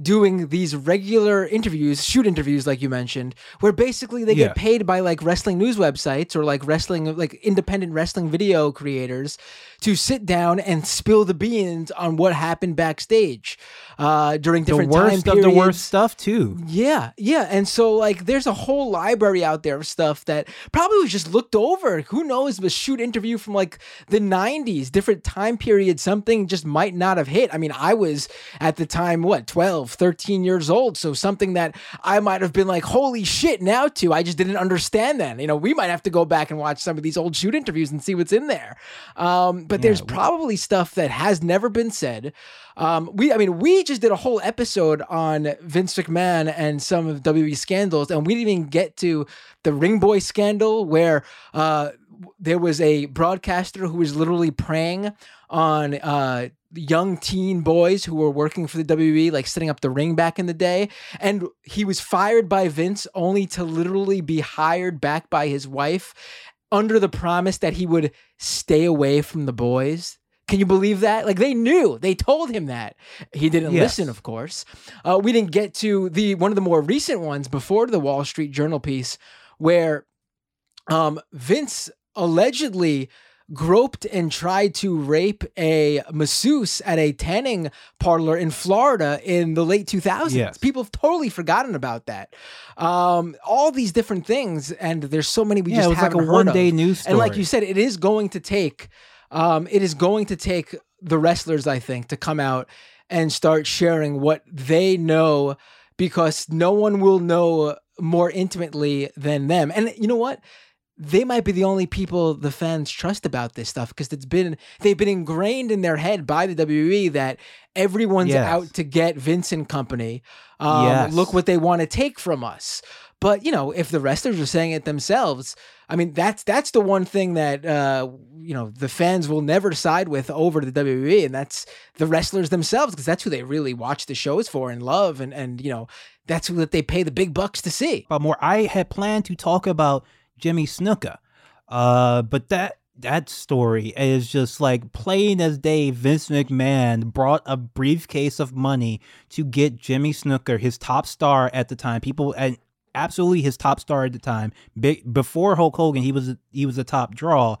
doing these regular interviews, shoot interviews, like you mentioned, where basically they Yeah. get paid by like wrestling news websites or like wrestling, like independent wrestling video creators to sit down and spill the beans on what happened backstage uh, during The different time worst of the worst stuff too. Yeah, yeah. And so like there's a whole library out there of stuff that probably was just looked over. Who knows a shoot interview from like the 90s, different time period, something just might not have hit. I mean, I was at the time what, 12, 13 years old, so something that I might have been like, "Holy shit," now too. I just didn't understand then. You know, we might have to go back and watch some of these old shoot interviews and see what's in there. Um, but there's probably stuff that has never been said. Um, we, I mean, we just did a whole episode on Vince McMahon and some of WWE scandals, and we didn't even get to the Ring Boy scandal where uh, there was a broadcaster who was literally preying on uh, young teen boys who were working for the WWE, like setting up the ring back in the day. And he was fired by Vince only to literally be hired back by his wife under the promise that he would stay away from the boys. Can you believe that? Like they knew, they told him that. He didn't Yes. listen, of course. Uh, we didn't get to the one of the more recent ones before the Wall Street Journal piece, where um, Vince allegedly groped and tried to rape a masseuse at a tanning parlor in Florida in the late 2000s. Yes. People have totally forgotten about that. Um, all these different things, and there's so many we Yeah, just it was like haven't a heard one-day of. news And like you said, it is going to take, um, it is going to take the wrestlers, I think, to come out and start sharing what they know because no one will know more intimately than them. And you know what? They might be the only people the fans trust about this stuff because it's been they've been ingrained in their head by the WWE that everyone's Yes. out to get Vince and company. Um, Yes. Look what they want to take from us. But you know, if the wrestlers are saying it themselves, I mean, that's that's the one thing that uh, you know the fans will never side with over the WWE, and that's the wrestlers themselves because that's who they really watch the shows for and love, and and you know that's who that they pay the big bucks to see. But more, I had planned to talk about Jimmy Snuka, uh, but that that story is just like plain as day. Vince McMahon brought a briefcase of money to get Jimmy Snuka, his top star at the time. People and absolutely his top star at the time. Before Hulk Hogan, he was he was a top draw,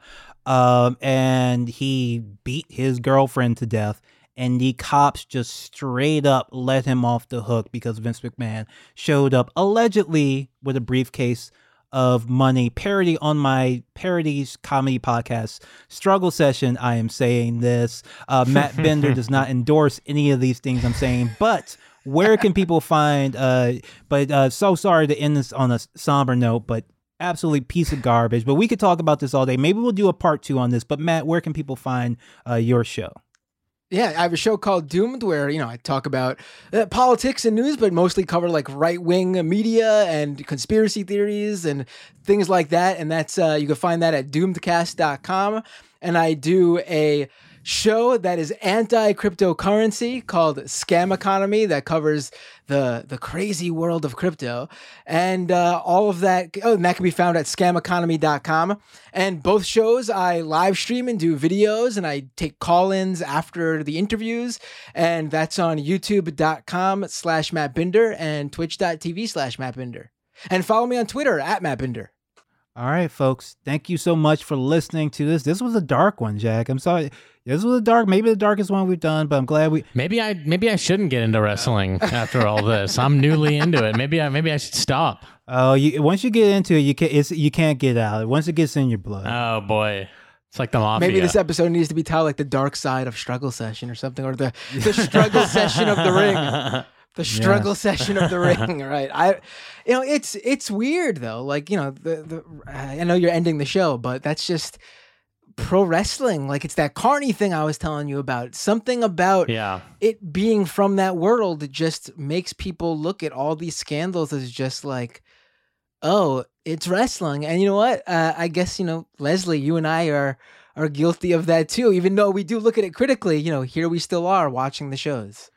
um, and he beat his girlfriend to death. And the cops just straight up let him off the hook because Vince McMahon showed up allegedly with a briefcase of money parody on my parodies comedy podcast struggle session. I am saying this. Uh, matt *laughs* Binder does not endorse any of these things i'm saying but where can people find uh but uh so sorry to end this on a somber note but absolutely piece of garbage. But we could talk about this all day. Maybe we'll do a part two on this but matt where can people find uh your show Yeah, I have a show called Doomed where, you know, I talk about uh, politics and news, but mostly cover like right wing media and conspiracy theories and things like that. And that's, uh, you can find that at doomedcast.com. And I do a show that is anti cryptocurrency called Scam Economy that covers the the crazy world of crypto and uh, all of that. Oh, and that can be found at scameconomy.com. And both shows I live stream and do videos, and I take call ins after the interviews. And that's on youtube.com slash Matt Binder and twitch.tv slash Matt Binder. And follow me on Twitter at Matt Binder. All right, folks. Thank you so much for listening to this. This was a dark one, Jack. I'm sorry. This was a dark, maybe the darkest one we've done, but I'm glad we. Maybe I maybe I shouldn't get into wrestling after all this. I'm newly into it. Maybe I maybe I should stop. Oh, you once you get into it, you can it's you can't get out. Once it gets in your blood. Oh boy, it's like the mafia. Maybe this episode needs to be titled like the dark side of struggle session or something, or the the struggle session of the ring. *laughs* The struggle Yes. session of the *laughs* ring, right? I, you know, it's it's weird though. Like you know, the the I know you're ending the show, but that's just pro wrestling. Like it's that carny thing I was telling you about. Something about Yeah. it being from that world that just makes people look at all these scandals as just like, oh, it's wrestling. And you know what? Uh, I guess you know, Leslie, you and I are are guilty of that too. Even though we do look at it critically, you know, here we still are watching the shows.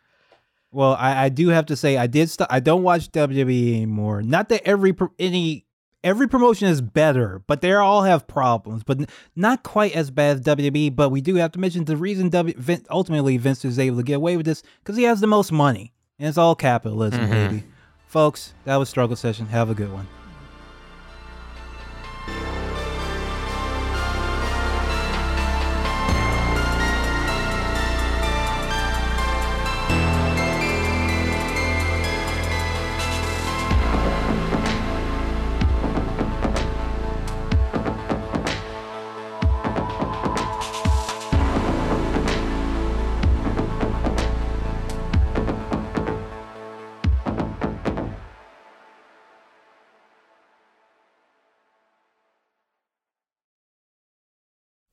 Well, I, I do have to say I did. St- I don't watch WWE anymore. Not that every pro- any every promotion is better, but they all have problems. But n- not quite as bad as WWE. But we do have to mention the reason W Vin- ultimately Vince is able to get away with this because he has the most money, and it's all capitalism, Mhm. baby. Folks, that was struggle session. Have a good one.